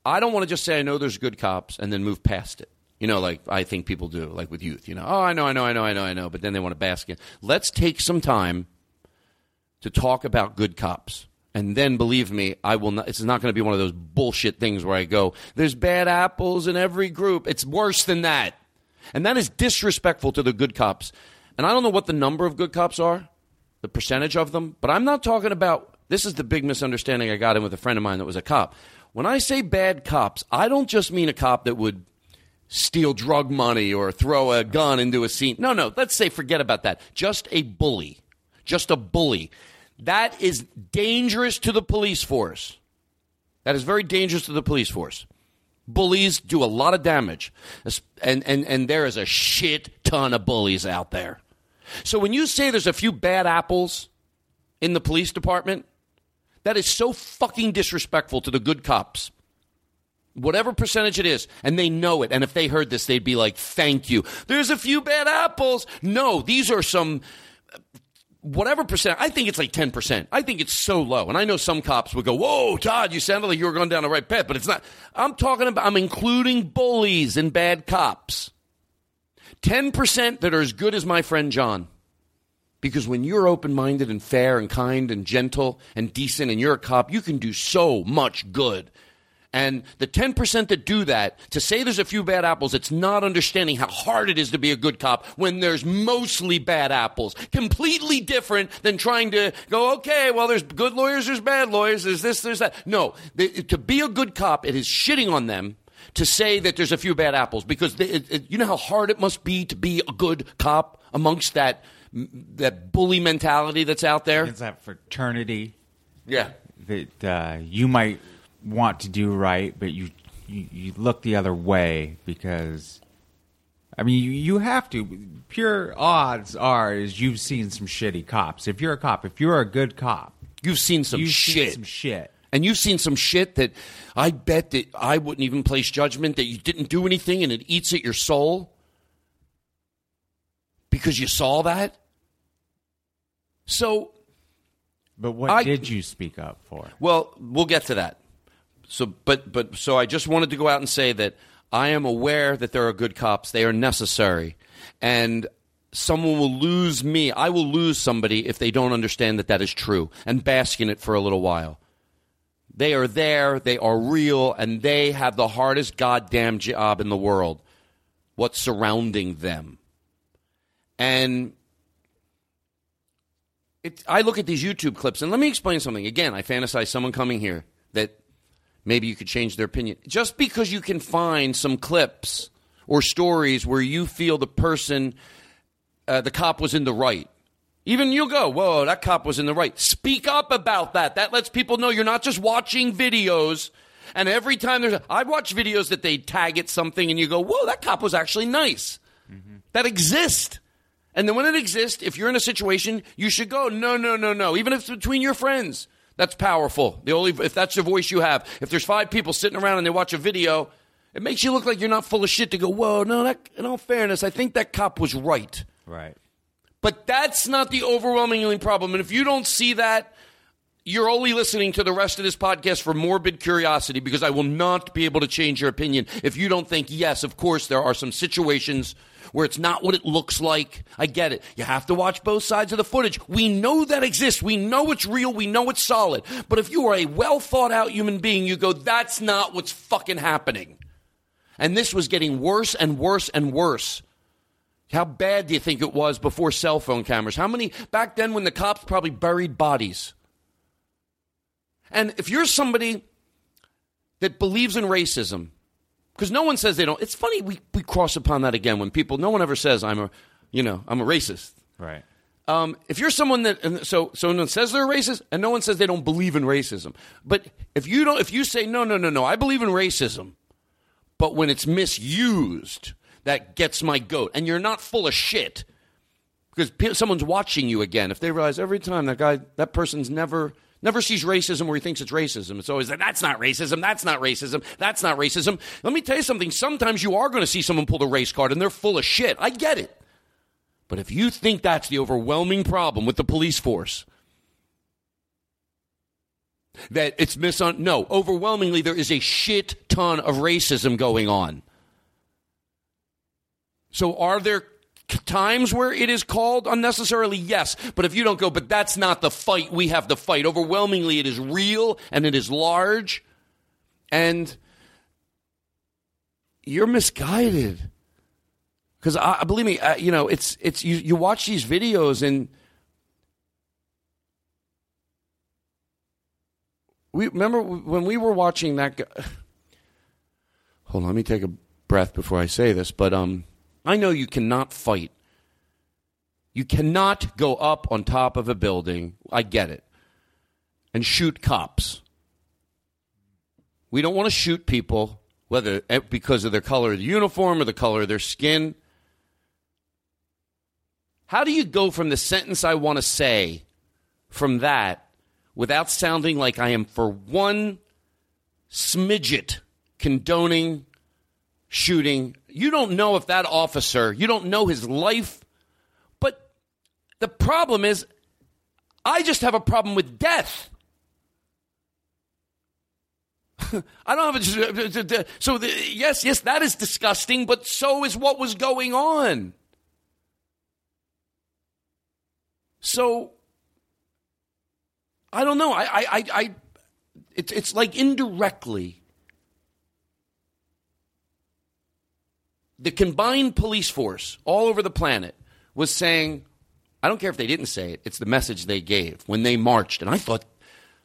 I don't want to just say I know there's good cops and then move past it. You know, like I think people do, like with youth. You know, oh, I know, I know, I know, I know, I know, but then they want to bask in. Let's take some time to talk about good cops. And then, believe me, I will not. It's not going to be one of those bullshit things where I go, "There's bad apples in every group." It's worse than that, and that is disrespectful to the good cops. And I don't know what the number of good cops are, the percentage of them, but I'm not talking about. This is the big misunderstanding I got in with a friend of mine that was a cop. When I say bad cops, I don't just mean a cop that would steal drug money or throw a gun into a scene. No, no, let's say forget about that. Just a bully. Just a bully. That is dangerous to the police force. That is very dangerous to the police force. Bullies do a lot of damage. And, and, and there is a shit ton of bullies out there. So when you say there's a few bad apples in the police department, that is so fucking disrespectful to the good cops whatever percentage it is, and they know it. And if they heard this, they'd be like, thank you. There's a few bad apples. No, these are some. Whatever percent, I think it's like 10%. I think it's so low. And I know some cops would go, Whoa, Todd, you sounded like you were going down the right path, but it's not. I'm talking about, I'm including bullies and bad cops. 10% that are as good as my friend John. Because when you're open minded and fair and kind and gentle and decent and you're a cop, you can do so much good. And the 10% that do that, to say there's a few bad apples, it's not understanding how hard it is to be a good cop when there's mostly bad apples. Completely different than trying to go, okay, well, there's good lawyers, there's bad lawyers, there's this, there's that. No, the, to be a good cop, it is shitting on them to say that there's a few bad apples because they, it, it, you know how hard it must be to be a good cop amongst that that bully mentality that's out there. It's that fraternity Yeah. that uh, you might want to do right, but you, you you look the other way because. I mean, you, you have to. Pure odds are is you've seen some shitty cops. If you're a cop, if you're a good cop, You've seen some you've shit. seen some shit. And you've seen some shit that I bet that I wouldn't even place judgment that you didn't do anything and it eats at your soul because you saw that. So, But what I- did you speak up for? well, we'll get to that. So, but but so I just wanted to go out and say that I am aware that there are good cops. They are necessary, and someone will lose me. I will lose somebody if they don't understand that that is true and bask in it for a little while. They are there, they are real, and they have the hardest goddamn job in the world. What's surrounding them. And it, I look at these YouTube clips, and let me explain something. Again, I fantasize someone coming here that maybe you could change their opinion. Just because you can find some clips or stories where you feel the person uh, the cop was in the right. Even you go, whoa, that cop was in the right. Speak up about that. That lets people know you're not just watching videos. And every time there's, a, I watch videos that they tag it something, and you go, whoa, that cop was actually nice. That exists. And then when it exists, if you're in a situation, you should go, no, no, no, no. Even if it's between your friends, that's powerful. The only if that's the voice you have. If there's five people sitting around and they watch a video, it makes you look like you're not full of shit to go, whoa, no, that, in all fairness, I think that cop was right. Right. But that's not the overwhelmingly problem. And if you don't see that, you're only listening to the rest of this podcast for morbid curiosity because I will not be able to change your opinion if you don't think, yes, of course, there are some situations where it's not what it looks like. I get it. You have to watch both sides of the footage. We know that exists. We know it's real. We know it's solid. But if you are a well thought out human being, you go, that's not what's fucking happening. And this was getting worse and worse and worse. How bad do you think it was before cell phone cameras? How many back then when the cops probably buried bodies? And if you're somebody that believes in racism, because no one says they don't. It's funny we, we cross upon that again when people. No one ever says I'm a, you know, I'm a racist. Right. Um, if you're someone that and so so no one says they're racist, and no one says they don't believe in racism. But if you don't, if you say no, no, no, no, I believe in racism, but when it's misused, that gets my goat, and you're not full of shit because someone's watching you again. If they realize every time that guy, that person's never never sees racism where he thinks it's racism. It's always like that's not racism, that's not racism, that's not racism. Let me tell you something. Sometimes you are going to see someone pull the race card and they're full of shit. I get it. But if you think that's the overwhelming problem with the police force, that it's misun no, overwhelmingly there is a shit ton of racism going on. So are there times where it is called unnecessarily? Yes. But if you don't go, but that's not the fight we have to fight. Overwhelmingly, it is real and it is large. And you're misguided. Because I believe me, uh, you know, it's it's you, you watch these videos and we remember when we were watching that. Guy, <sighs> hold on, let me take a breath before I say this. But um, I know you cannot fight. You cannot go up on top of a building. I get it, and shoot cops. We don't want to shoot people, whether eh, because of their color of the uniform or the color of their skin. How do you go from the sentence I want to say from that without sounding like I am for one smidget condoning shooting? You don't know if that officer, you don't know his life, but the problem is I just have a problem with death. <laughs> I don't have a. <laughs> So, the, yes, yes, that is disgusting, but so is what was going on. So, I don't know. I, I, I, I it's, it's like indirectly. The combined police force all over the planet was saying, I don't care if they didn't say it, it's the message they gave when they marched. And I thought,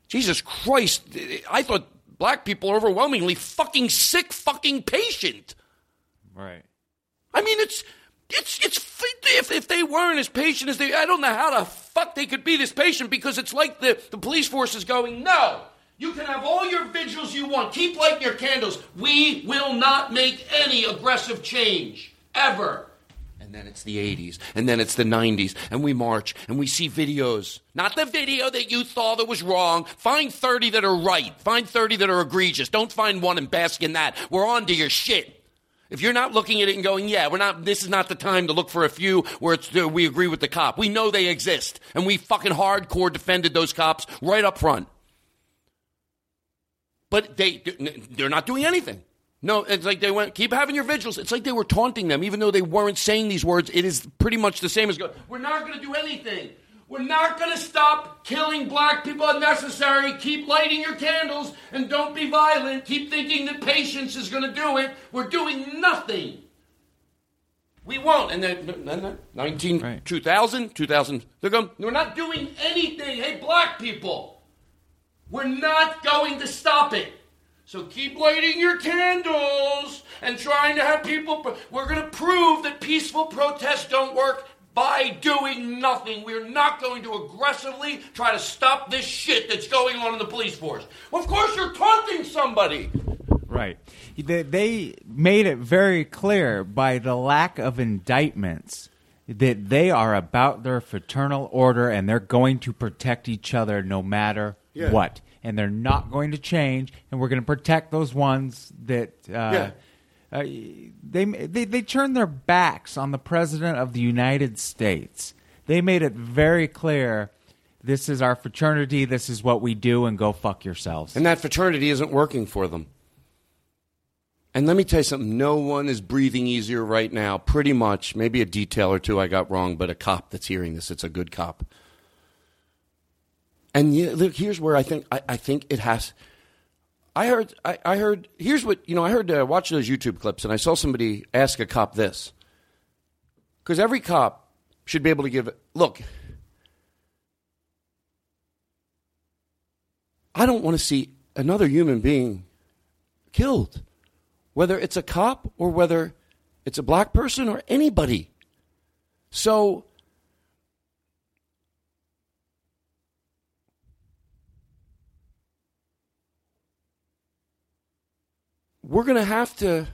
Jesus Christ, I thought black people are overwhelmingly fucking sick, fucking patient. Right. I mean, it's it's it's if if they weren't as patient as they, I don't know how the fuck they could be this patient because it's like the the police force is going, no, you can have all your vigils you want, keep lighting your candles. We will not make any aggressive change ever. And then it's the 80s, and then it's the 90s, and we march, and we see videos. Not the video that you thought that was wrong. Find 30 that are right. Find 30 that are egregious. Don't find one and bask in that. We're on to your shit. If you're not looking at it and going, yeah, we're not, this is not the time to look for a few where it's, uh, we agree with the cop. We know they exist. And we fucking hardcore defended those cops right up front. But they, they're not doing anything. No, it's like they went, keep having your vigils. It's like they were taunting them, even though they weren't saying these words. It is pretty much the same as go, we're not going to do anything. We're not going to stop killing black people unnecessary. Keep lighting your candles and don't be violent. Keep thinking that patience is going to do it. We're doing nothing. We won't. And then, then 19, Right. 2000, 2000, they're going, we're not doing anything. Hey, black people, we're not going to stop it. So keep lighting your candles and trying to have people. We're going to prove that peaceful protests don't work. by doing nothing. We're not going to aggressively try to stop this shit that's going on in the police force. Of course, you're taunting somebody. Right. They, they made it very clear by the lack of indictments that they are about their fraternal order and they're going to protect each other no matter Yeah. what. And they're not going to change, and we're going to protect those ones that. Uh, Yeah. uh, they, they they turned their backs on the president of the United States. They made it very clear this is our fraternity, this is what we do, and go fuck yourselves. And that fraternity isn't working for them. And let me tell you something no one is breathing easier right now, pretty much. Maybe a detail or two I got wrong, but a cop that's hearing this, it's a good cop. And yeah, look, here's where I think I, I think it has. I heard. I, I heard. Here's what you know. I heard. Uh, watch those YouTube clips, and I saw somebody ask a cop this. Because every cop should be able to give. Look, I don't want to see another human being killed, whether it's a cop or whether it's a black person or anybody. So we're going to have to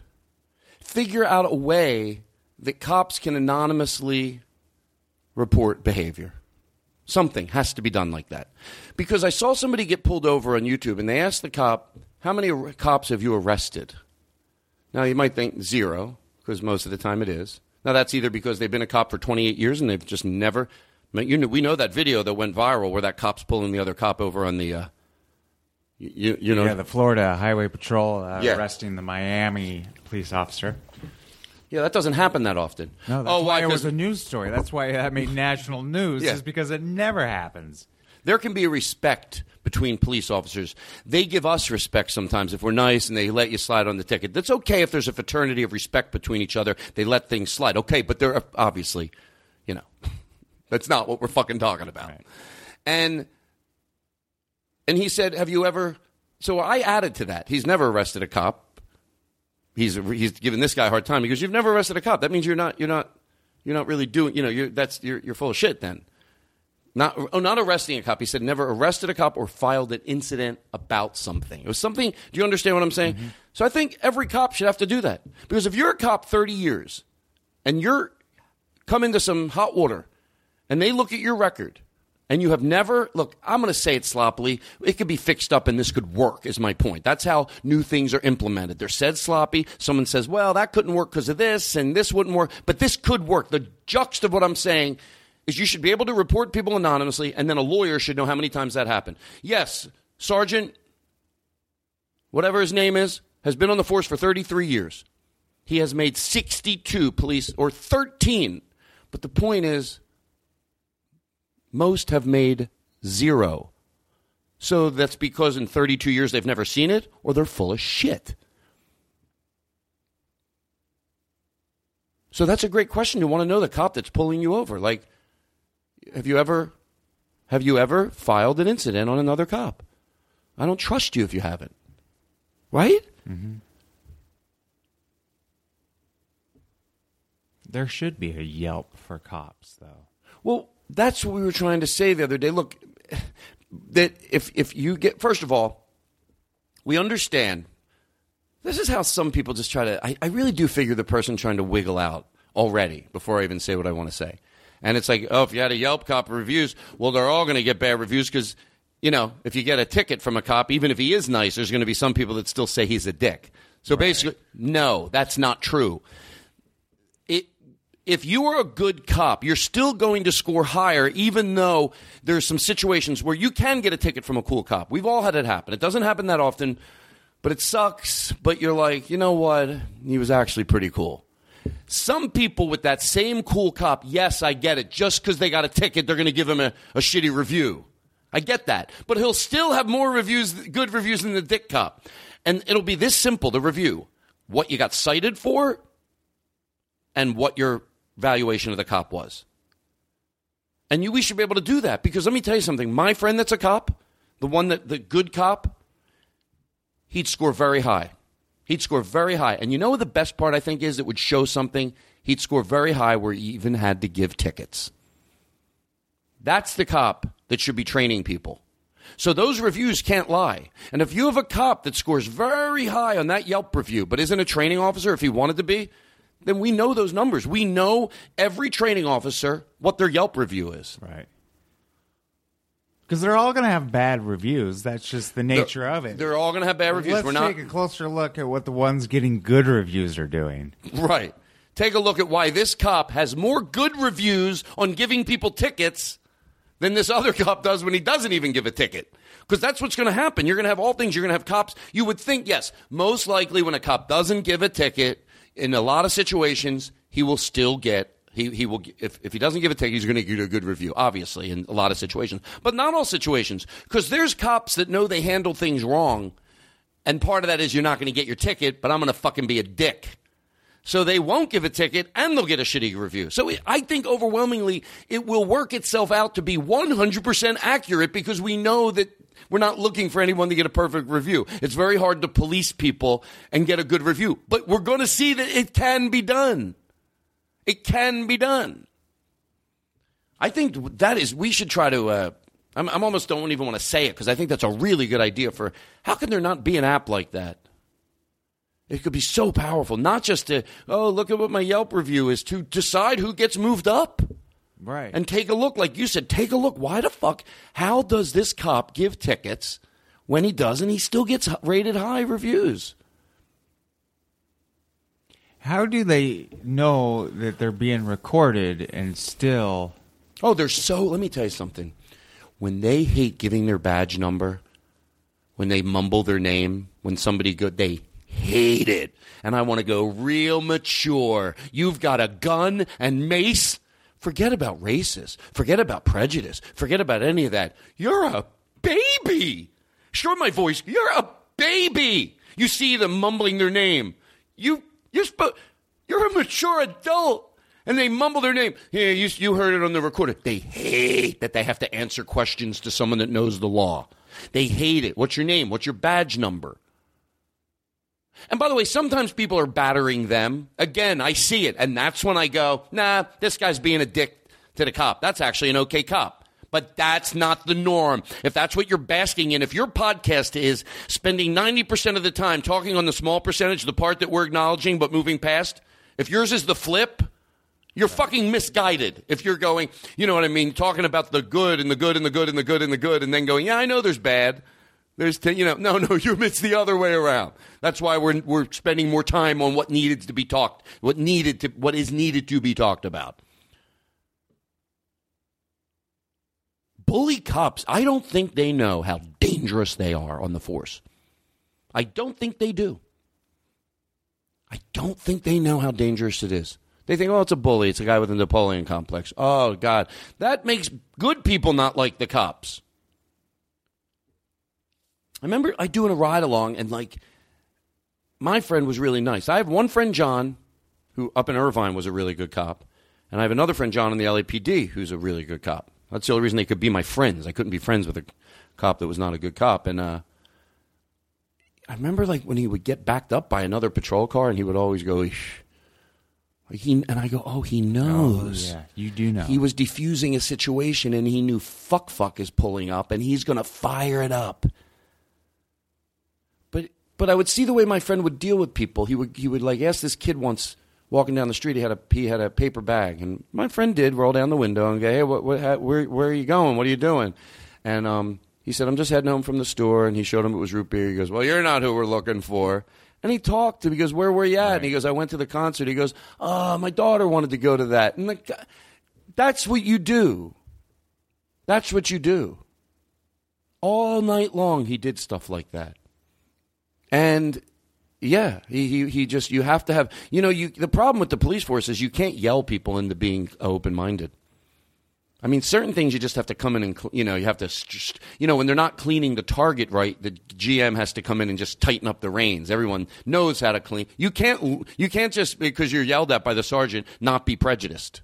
figure out a way that cops can anonymously report behavior. Something has to be done like that. Because I saw somebody get pulled over on YouTube and they asked the cop, How many ar- cops have you arrested? Now, you might think zero, because most of the time it is. Now, that's either because they've been a cop for 28 years and they've just never. You know, we know that video that went viral where that cop's pulling the other cop over on the. Uh, you, you know, yeah, the Florida Highway Patrol uh, Yeah. arresting the Miami police officer. yeah, that doesn't happen that often. No, that's oh, why it 'Cause- was a news story. That's why that made national news. Yeah. Is because it never happens. There can be a respect between police officers. They give us respect sometimes if we're nice and they let you slide on the ticket. That's okay if there's a fraternity of respect between each other. They let things slide. Okay, but they're obviously, you know, <laughs> that's not what we're fucking talking about. And and he said, "Have you ever?" So I added to that. He's never arrested a cop. He's he's giving this guy a hard time because you've never arrested a cop. That means you're not you're not you're not really doing. You know, you're that's you're you're full of shit then. Not, oh, not arresting a cop. He said never arrested a cop or filed an incident about something. It was something. Do you understand what I'm saying? Mm-hmm. So I think every cop should have to do that because if you're a cop 30 years and you're come into some hot water and they look at your record and you have never look i'm going to say it sloppily it could be fixed up and this could work is my point. That's how new things are implemented. They're said sloppy someone says well that couldn't work because of this and this wouldn't work but this could work. The juxt of what i'm saying is you should be able to report people anonymously and then a lawyer should know how many times that happened. Yes sergeant whatever his name is has been on the force for 33 years. He has made 62 police or 13 but the point is most have made zero. So that's because in 32 years they've never seen it or they're full of shit. So that's a great question. You want to know the cop that's pulling you over. Like, have you ever have you ever filed an incident on another cop? I don't trust you if you haven't. Right? Mm-hmm. There should be a Yelp for cops, though. Well, that's what we were trying to say the other day. Look, that if if you get first of all, we understand. This is how some people just try to. I, I really do figure the person trying to wiggle out already before I even say what I want to say. And it's like, oh, if you had a Yelp cop reviews, well, they're all going to get bad reviews because, you know, if you get a ticket from a cop, even if he is nice, there's going to be some people that still say he's a dick. So basically, no, that's not true if you are a good cop, you're still going to score higher, even though there's some situations where you can get a ticket from a cool cop. We've all had it happen. It doesn't happen that often, but it sucks. But you're like, you know what? He was actually pretty cool. Some people with that same cool cop, yes, I get it. Just because they got a ticket, they're going to give him a, a shitty review. I get that. But he'll still have more reviews, good reviews than the dick cop. And it'll be this simple the review what you got cited for and what your valuation of the cop was. And you, we should be able to do that because let me tell you something. My friend that's a cop, the one that, the good cop, he'd score very high. He'd score very high. And you know the best part I think is? It would show something. he'd score very high where he even had to give tickets. That's the cop that should be training people. So those reviews can't lie. And if you have a cop that scores very high on that Yelp review, but isn't a training officer if he wanted to be, then we know those numbers. We know every training officer what their Yelp review is. Right. Because they're all going to have bad reviews. That's just the nature of it. They're all going to have bad reviews. Let's We're not take a closer look at what the ones getting good reviews are doing. right. Take a look at why this cop has more good reviews on giving people tickets than this other cop does when he doesn't even give a ticket. Because that's what's going to happen. You're going to have all things. You're going to have cops. You would think, yes, most likely when a cop doesn't give a ticket, in a lot of situations, he will still get. He, he will if, if he doesn't give a ticket, he's going to get a good review, obviously, in a lot of situations. But not all situations. Because there's cops that know they handle things wrong. And part of that is you're not going to get your ticket, but I'm going to fucking be a dick. So they won't give a ticket and they'll get a shitty review. So I think overwhelmingly it will work itself out to be 100% accurate because we know that we're not looking for anyone to get a perfect review. It's very hard to police people and get a good review, but we're going to see that it can be done. It can be done. I think that is, we should try to, uh, I'm, I'm almost don't even want to say it because I think that's a really good idea for how can there not be an app like that? It could be so powerful, not just to, oh, look at what my Yelp review is, to decide who gets moved up. Right. And take a look, like you said, take a look. Why the fuck? How does this cop give tickets when he doesn't? He still gets rated high reviews. How do they know that they're being recorded and still? Oh, they're so. Let me tell you something. When they hate giving their badge number, when they mumble their name, when somebody go, they hate it. And I want to go real mature. You've got a gun and mace. Forget about races. Forget about prejudice. Forget about any of that. You're a baby. Sure, my voice. You're a baby. You see them mumbling their name. You, you're You're a mature adult. And they mumble their name. Yeah, you, you heard it on the recorder. They hate that they have to answer questions to someone that knows the law. They hate it. What's your name? What's your badge number? And by the way, sometimes people are battering them. Again, I see it. And that's when I go, nah, this guy's being a dick to the cop. That's actually an okay cop. But that's not the norm. If that's what you're basking in, if your podcast is spending 90% of the time talking on the small percentage, the part that we're acknowledging but moving past, if yours is the flip, you're fucking misguided. If you're going, you know what I mean, talking about the good and the good and the good and the good and the good, and then going, yeah, I know there's bad. There's, ten, you know, no, no, <laughs> you it's the other way around. That's why we're we're spending more time on what needed to be talked, what needed to, what is needed to be talked about. Bully cops, I don't think they know how dangerous they are on the force. I don't think they do. I don't think they know how dangerous it is. They think, oh, it's a bully. It's a guy with a Napoleon complex. Oh, God. That makes good people not like the cops. I remember I doing a ride along and like my friend was really nice. I have one friend John who up in Irvine was a really good cop, and I have another friend John in the LAPD who's a really good cop. That's the only reason they could be my friends. I couldn't be friends with a cop that was not a good cop. And uh, I remember like when he would get backed up by another patrol car, and he would always go. Eesh. He, and I go, oh, he knows. Oh, yeah, you do know. He was defusing a situation, and he knew fuck fuck is pulling up, and he's going to fire it up but I would see the way my friend would deal with people. He would he would like ask this kid once walking down the street. He had a he had a paper bag, and my friend did roll down the window and go, "Hey, what, what, how, where where are you going? What are you doing?" And um, he said, "I'm just heading home from the store." And he showed him it was root beer. He goes, "Well, you're not who we're looking for." And he talked to him. He goes, "Where were you at?" Right. And he goes, "I went to the concert." He goes, "Oh, my daughter wanted to go to that." And the, that's what you do. That's what you do. All night long, he did stuff like that. And yeah, he, he he just you have to have you know you the problem with the police force is you can't yell people into being open minded. I mean, certain things you just have to come in and you know you have to just you know when they're not cleaning the target right, the GM has to come in and just tighten up the reins. Everyone knows how to clean. You can't you can't just because you're yelled at by the sergeant not be prejudiced.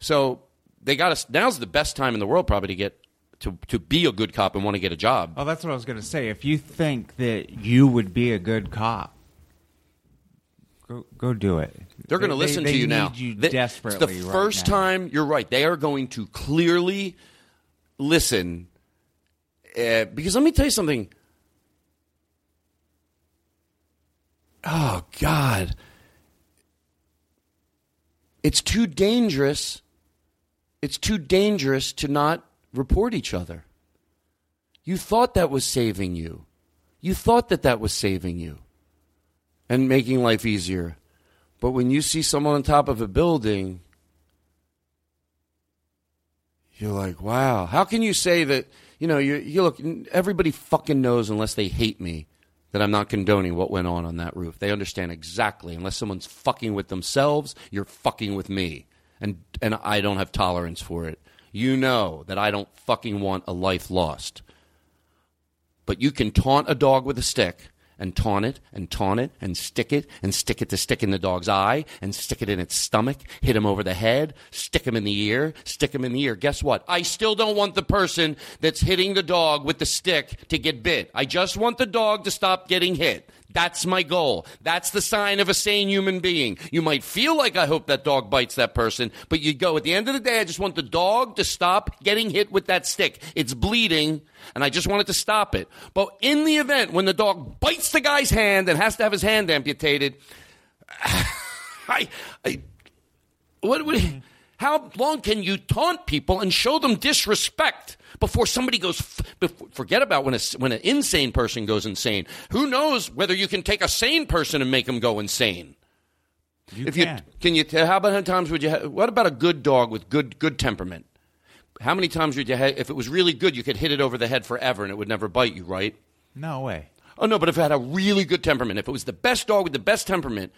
So they got us. Now's the best time in the world probably to get to to be a good cop and want to get a job. Oh, that's what I was going to say. If you think that you would be a good cop, go go do it. They're going to listen they to you need now. you They- desperately It's the right first now. time. You're right. They are going to clearly listen. Uh, because let me tell you something. Oh God, it's too dangerous. It's too dangerous to not report each other. You thought that was saving you. You thought that that was saving you and making life easier. But when you see someone on top of a building, you're like, wow. How can you say that, you know, you, you look, everybody fucking knows unless they hate me that I'm not condoning what went on on that roof. They understand exactly. Unless someone's fucking with themselves, you're fucking with me. And, and I don't have tolerance for it. You know that I don't fucking want a life lost. But you can taunt a dog with a stick and taunt it and taunt it and stick it and stick it to stick in the dog's eye and stick it in its stomach, hit him over the head, stick him in the ear, stick him in the ear. Guess what? I still don't want the person that's hitting the dog with the stick to get bit. I just want the dog to stop getting hit. That's my goal. That's the sign of a sane human being. You might feel like I hope that dog bites that person, but you go, at the end of the day, I just want the dog to stop getting hit with that stick. It's bleeding, and I just want it to stop it. But in the event when the dog bites the guy's hand and has to have his hand amputated, <sighs> I, I what, what, how long can you taunt people and show them disrespect before somebody goes? Forget about when a, when an insane person goes insane. Who knows whether you can take a sane person and make them go insane? You if can. you can you tell how about how many times would you? Ha- what about a good dog with good good temperament? How many times would you? Ha- if it was really good, you could hit it over the head forever and it would never bite you, right? No way. Oh no, but if it had a really good temperament, if it was the best dog with the best temperament,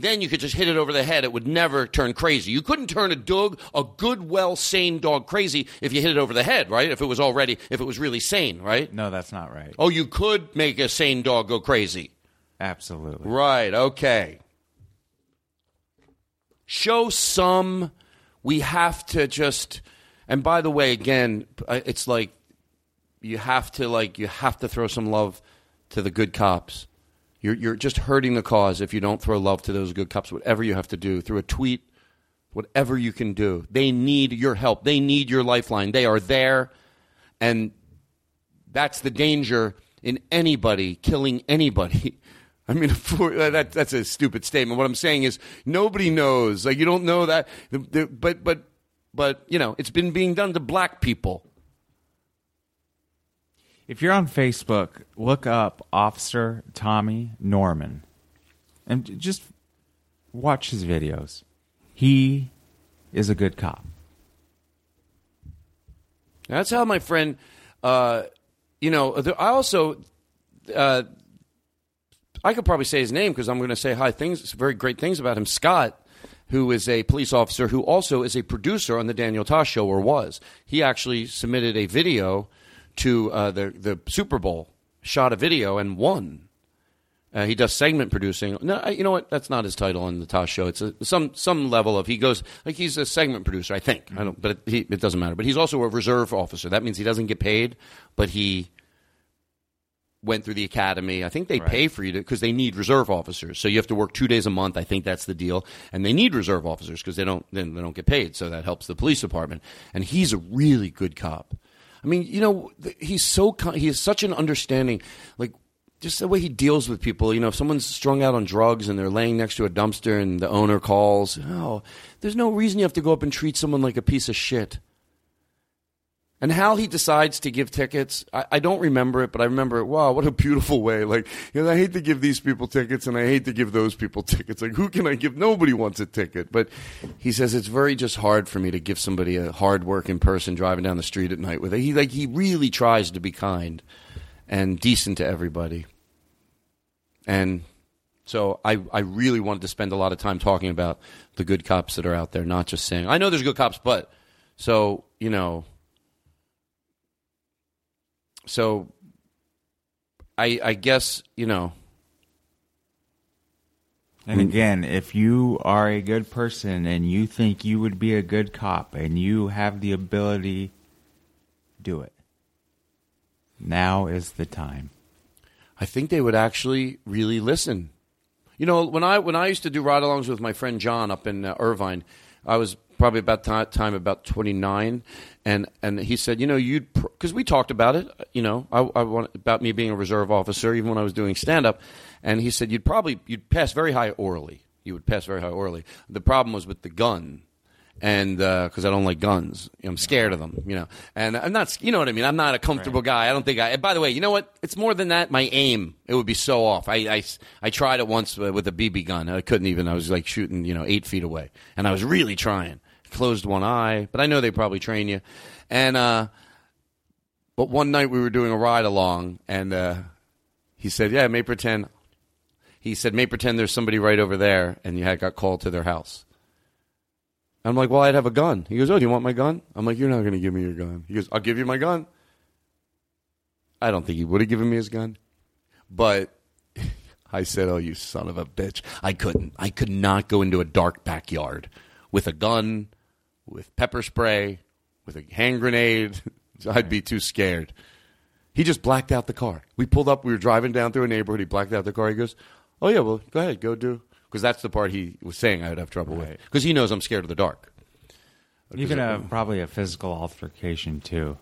then you could just hit it over the head. It would never turn crazy. You couldn't turn a dog, a good, well, sane dog, crazy if you hit it over the head, right? If it was already, if it was really sane, right? No, that's not right. Oh, you could make a sane dog go crazy. Absolutely. Right, okay. Show some. We have to just. And by the way, again, it's like you have to like you have to throw some love to the good cops. You're you're just hurting the cause if you don't throw love to those good cops. Whatever you have to do through a tweet, whatever you can do, they need your help. They need your lifeline. They are there, and that's the danger in anybody killing anybody. <laughs> I mean, <laughs> that, that's a stupid statement. What I'm saying is nobody knows. Like you don't know that, but but but you know, it's been being done to black people. If you're on Facebook, look up Officer Tommy Norman and just watch his videos. He is a good cop. That's how my friend, uh, you know, I also, uh, I could probably say his name because I'm going to say hi things, very great things about him. Scott, who is a police officer who also is a producer on the Daniel Tosh show, or was. He actually submitted a video to uh, the the Super Bowl, shot a video and won. Uh, he does segment producing. No, I- you know what? That's not his title on the Tosh show. It's a, some some level of he goes like he's a segment producer. I think I don't, but it, he, it doesn't matter. But he's also a reserve officer. That means he doesn't get paid, but he went through the academy. I think they pay for you to because they need reserve officers. So you have to work two days a month. I think that's the deal, and they need reserve officers because they don't then they don't get paid. So that helps the police department. And he's a really good cop. I mean, you know, he's so he has such an understanding, like just the way he deals with people. You know, if someone's strung out on drugs and they're laying next to a dumpster and the owner calls, oh, there's no reason you have to go up and treat someone like a piece of shit. And how he decides to give tickets, I, I don't remember it, but I remember, it. wow, what a beautiful way. Like, you know, I hate to give these people tickets and I hate to give those people <laughs> tickets. Like, who can I give? Nobody wants a ticket. But he says it's very just hard for me to give somebody a hard working person driving down the street at night with it. He, like, he really tries to be kind and decent to everybody. And so I, I really wanted to spend a lot of time talking about the good cops that are out there, not just saying, I know there's good cops, but so, you know, so I I guess, you know, And again, if you are a good person and you think you would be a good cop and you have the ability, do it. Now is the time. I think they would actually really listen. You know, when I when I used to do ride-alongs with my friend John up in uh, Irvine, I was probably about ti time about 29, and and he said, you know, you'd because we talked about it, you know, I, I want about me being a reserve officer, even when I was doing stand-up, and he said you'd probably you'd pass very high orally. You would pass very high orally. The problem was with the gun and uh, because I don't like guns, I'm scared of them, you know. And I'm not, you know what I mean. I'm not a comfortable guy. I don't think I. By the way, you know what? It's more than that. My aim, it would be so off. I, I, I tried it once uh, with a BB gun. I couldn't even. I was like shooting, you know, eight feet away, and I was really trying. Closed one eye, but I know they probably train you. And uh, but one night we were doing a ride along, and uh, he said, "Yeah, may pretend." He said, "May pretend there's somebody right over there," and you had got called to their house. I'm like, well, I'd have a gun. He goes, oh, do you want my gun? I'm like, you're not going to give me your gun. He goes, I'll give you my gun. I don't think he would have given me his gun, but <laughs> I said, oh, you son of a bitch. I couldn't. I could not go into a dark backyard with a gun, with pepper spray, with a hand grenade. <laughs> I'd be too scared. He just blacked out the car. We pulled up. We were driving down through a neighborhood. He blacked out the car. He goes, "Oh yeah, well, go ahead, go do." Because that's the part he was saying I would have trouble with. Because he knows I'm scared of the dark. You can have probably a physical altercation too.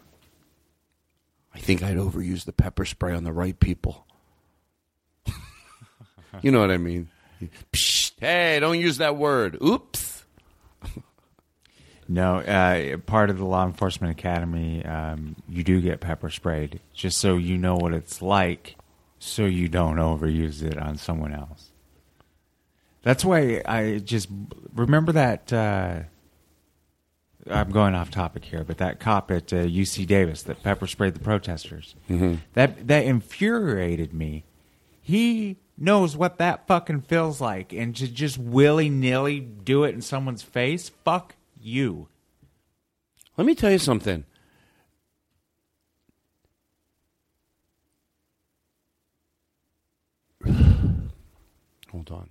I think I'd overuse the pepper spray on the right people. <laughs> you know what I mean? Psst, hey, don't use that word. Oops. <laughs> No, uh, part of the law enforcement academy, um, you do get pepper sprayed, just so you know what it's like, so you don't overuse it on someone else. That's why I just remember that. Uh, I'm going off topic here, but that cop at uh, UC Davis that pepper sprayed the protesters. That that infuriated me. He knows what that fucking feels like, and to just willy nilly do it in someone's face, fuck you. Let me tell you something. <sighs> Hold on.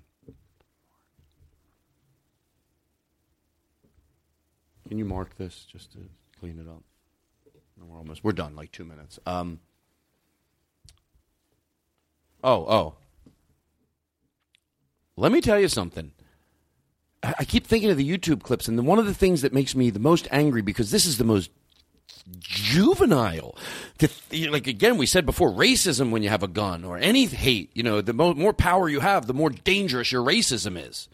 Can you mark this just to clean it up? We're almost we're done. Like two minutes. Um. Oh, oh. Let me tell you something. I keep thinking of the YouTube clips, and one of the things that makes me the most angry because this is the most juvenile. To like again, we said before, racism when you have a gun or any hate, you know, the mo- more power you have, the more dangerous your racism is.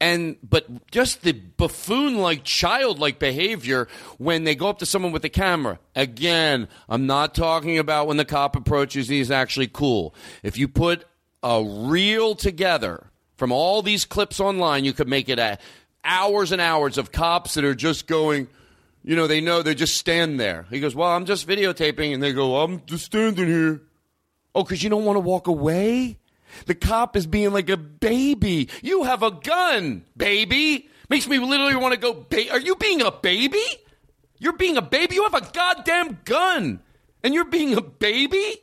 And but just the buffoon-like, childlike behavior when they go up to someone with the camera. Again, I'm not talking about when the cop approaches. He's actually cool. If you put a reel together from all these clips online, you could make it a hours and hours of cops that are just going. You know, they know they just stand there. He goes, "Well, I'm just videotaping," and they go, "I'm just standing here." Oh, because you don't want to walk away? The cop is being like a baby. You have a gun, baby. Makes me literally want to go, ba- Are you being a baby? You're being a baby? You have a goddamn gun. And you're being a baby?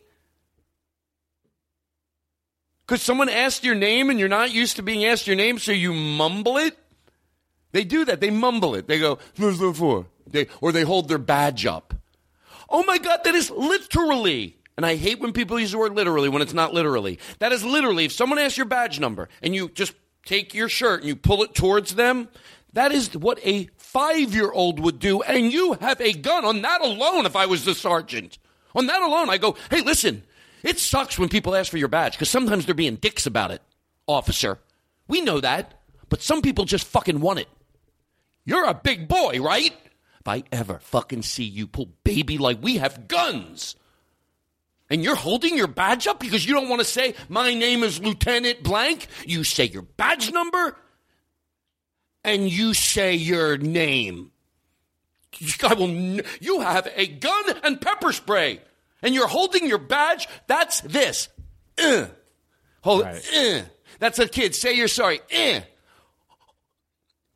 Because someone asked your name and you're not used to being asked your name, so you mumble it? They do that. They mumble it. They go? They, or they hold their badge up. Oh my God, that is literally. And I hate when people use the word literally when it's not literally. That is literally, if someone asks your badge number and you just take your shirt and you pull it towards them, that is what a five year old would do. And you have a gun on that alone if I was the sergeant. On that alone, I go, hey, listen, it sucks when people ask for your badge because sometimes they're being dicks about it, officer. We know that, but some people just fucking want it. You're a big boy, right? If I ever fucking see you pull baby like we have guns, and you're holding your badge up because you don't want to say, my name is Lieutenant Blank, you say your badge number, and you say your name. I will, n- you have a gun and pepper spray, and you're holding your badge. That's this. Uh. Hold Right. it. Uh. That's a kid. Say you're sorry. Uh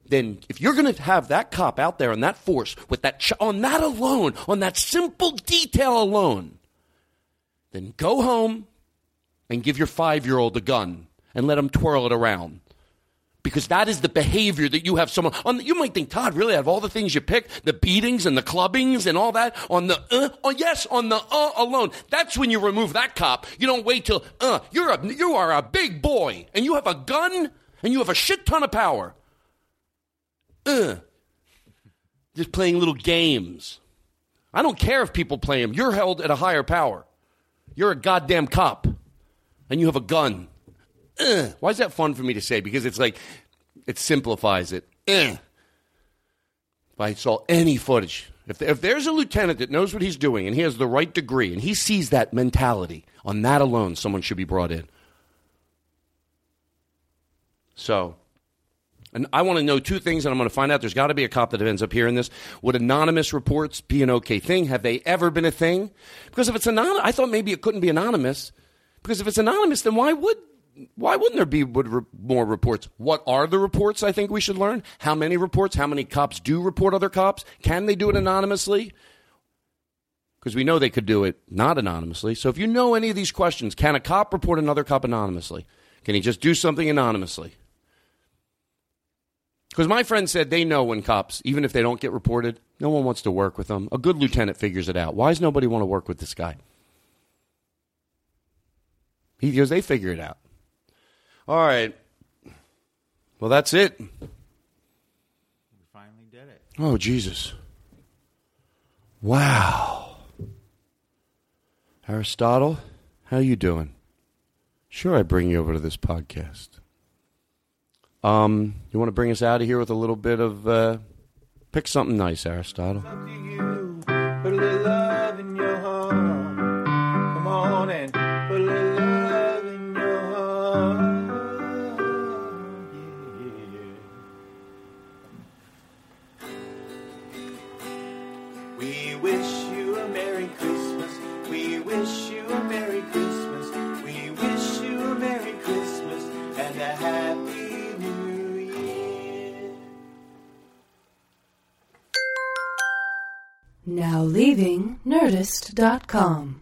then if you're going to have that cop out there on that force with that ch- on that alone, on that simple detail alone, then go home and give your 5-year-old a gun and let him twirl it around. Because that is the behavior that you have someone on. You might think, Todd, really, out of all the things you pick, the beatings and the clubbings and all that, on the uh, oh yes, on the uh alone, that's when you remove that cop. You don't wait till uh. You're a you are a big boy and you have a gun and you have a shit ton of power. Uh, just playing little games. I don't care if people play them. You're held at a higher power. You're a goddamn cop and you have a gun. Ugh. Why is that fun for me to say? Because it's like, it simplifies it. Ugh. If I saw any footage, if, if there's a lieutenant that knows what he's doing and he has the right degree and he sees that mentality, on that alone, someone should be brought in. So, and I want to know two things, and I'm going to find out. There's got to be a cop that ends up hearing this. Would anonymous reports be an okay thing? Have they ever been a thing? Because if it's anonymous, I thought maybe it couldn't be anonymous. Because if it's anonymous, then why would why wouldn't there be more reports? What are the reports? I think we should learn. How many reports? How many cops do report other cops? Can they do it anonymously? Because we know they could do it not anonymously. So if you know any of these questions, can a cop report another cop anonymously? Can he just do something anonymously? Because my friend said they know when cops, even if they don't get reported, no one wants to work with them. A good lieutenant figures it out. Why does nobody want to work with this guy? He goes, they figure it out. All right. Well, that's it. We finally did it. Oh, Jesus. Wow. Aristotle, how you doing? Sure, I bring you over to this podcast. Um, you want to bring us out of here with a little bit of uh, pick something nice, Aristotle. Now leaving Nerdist.com.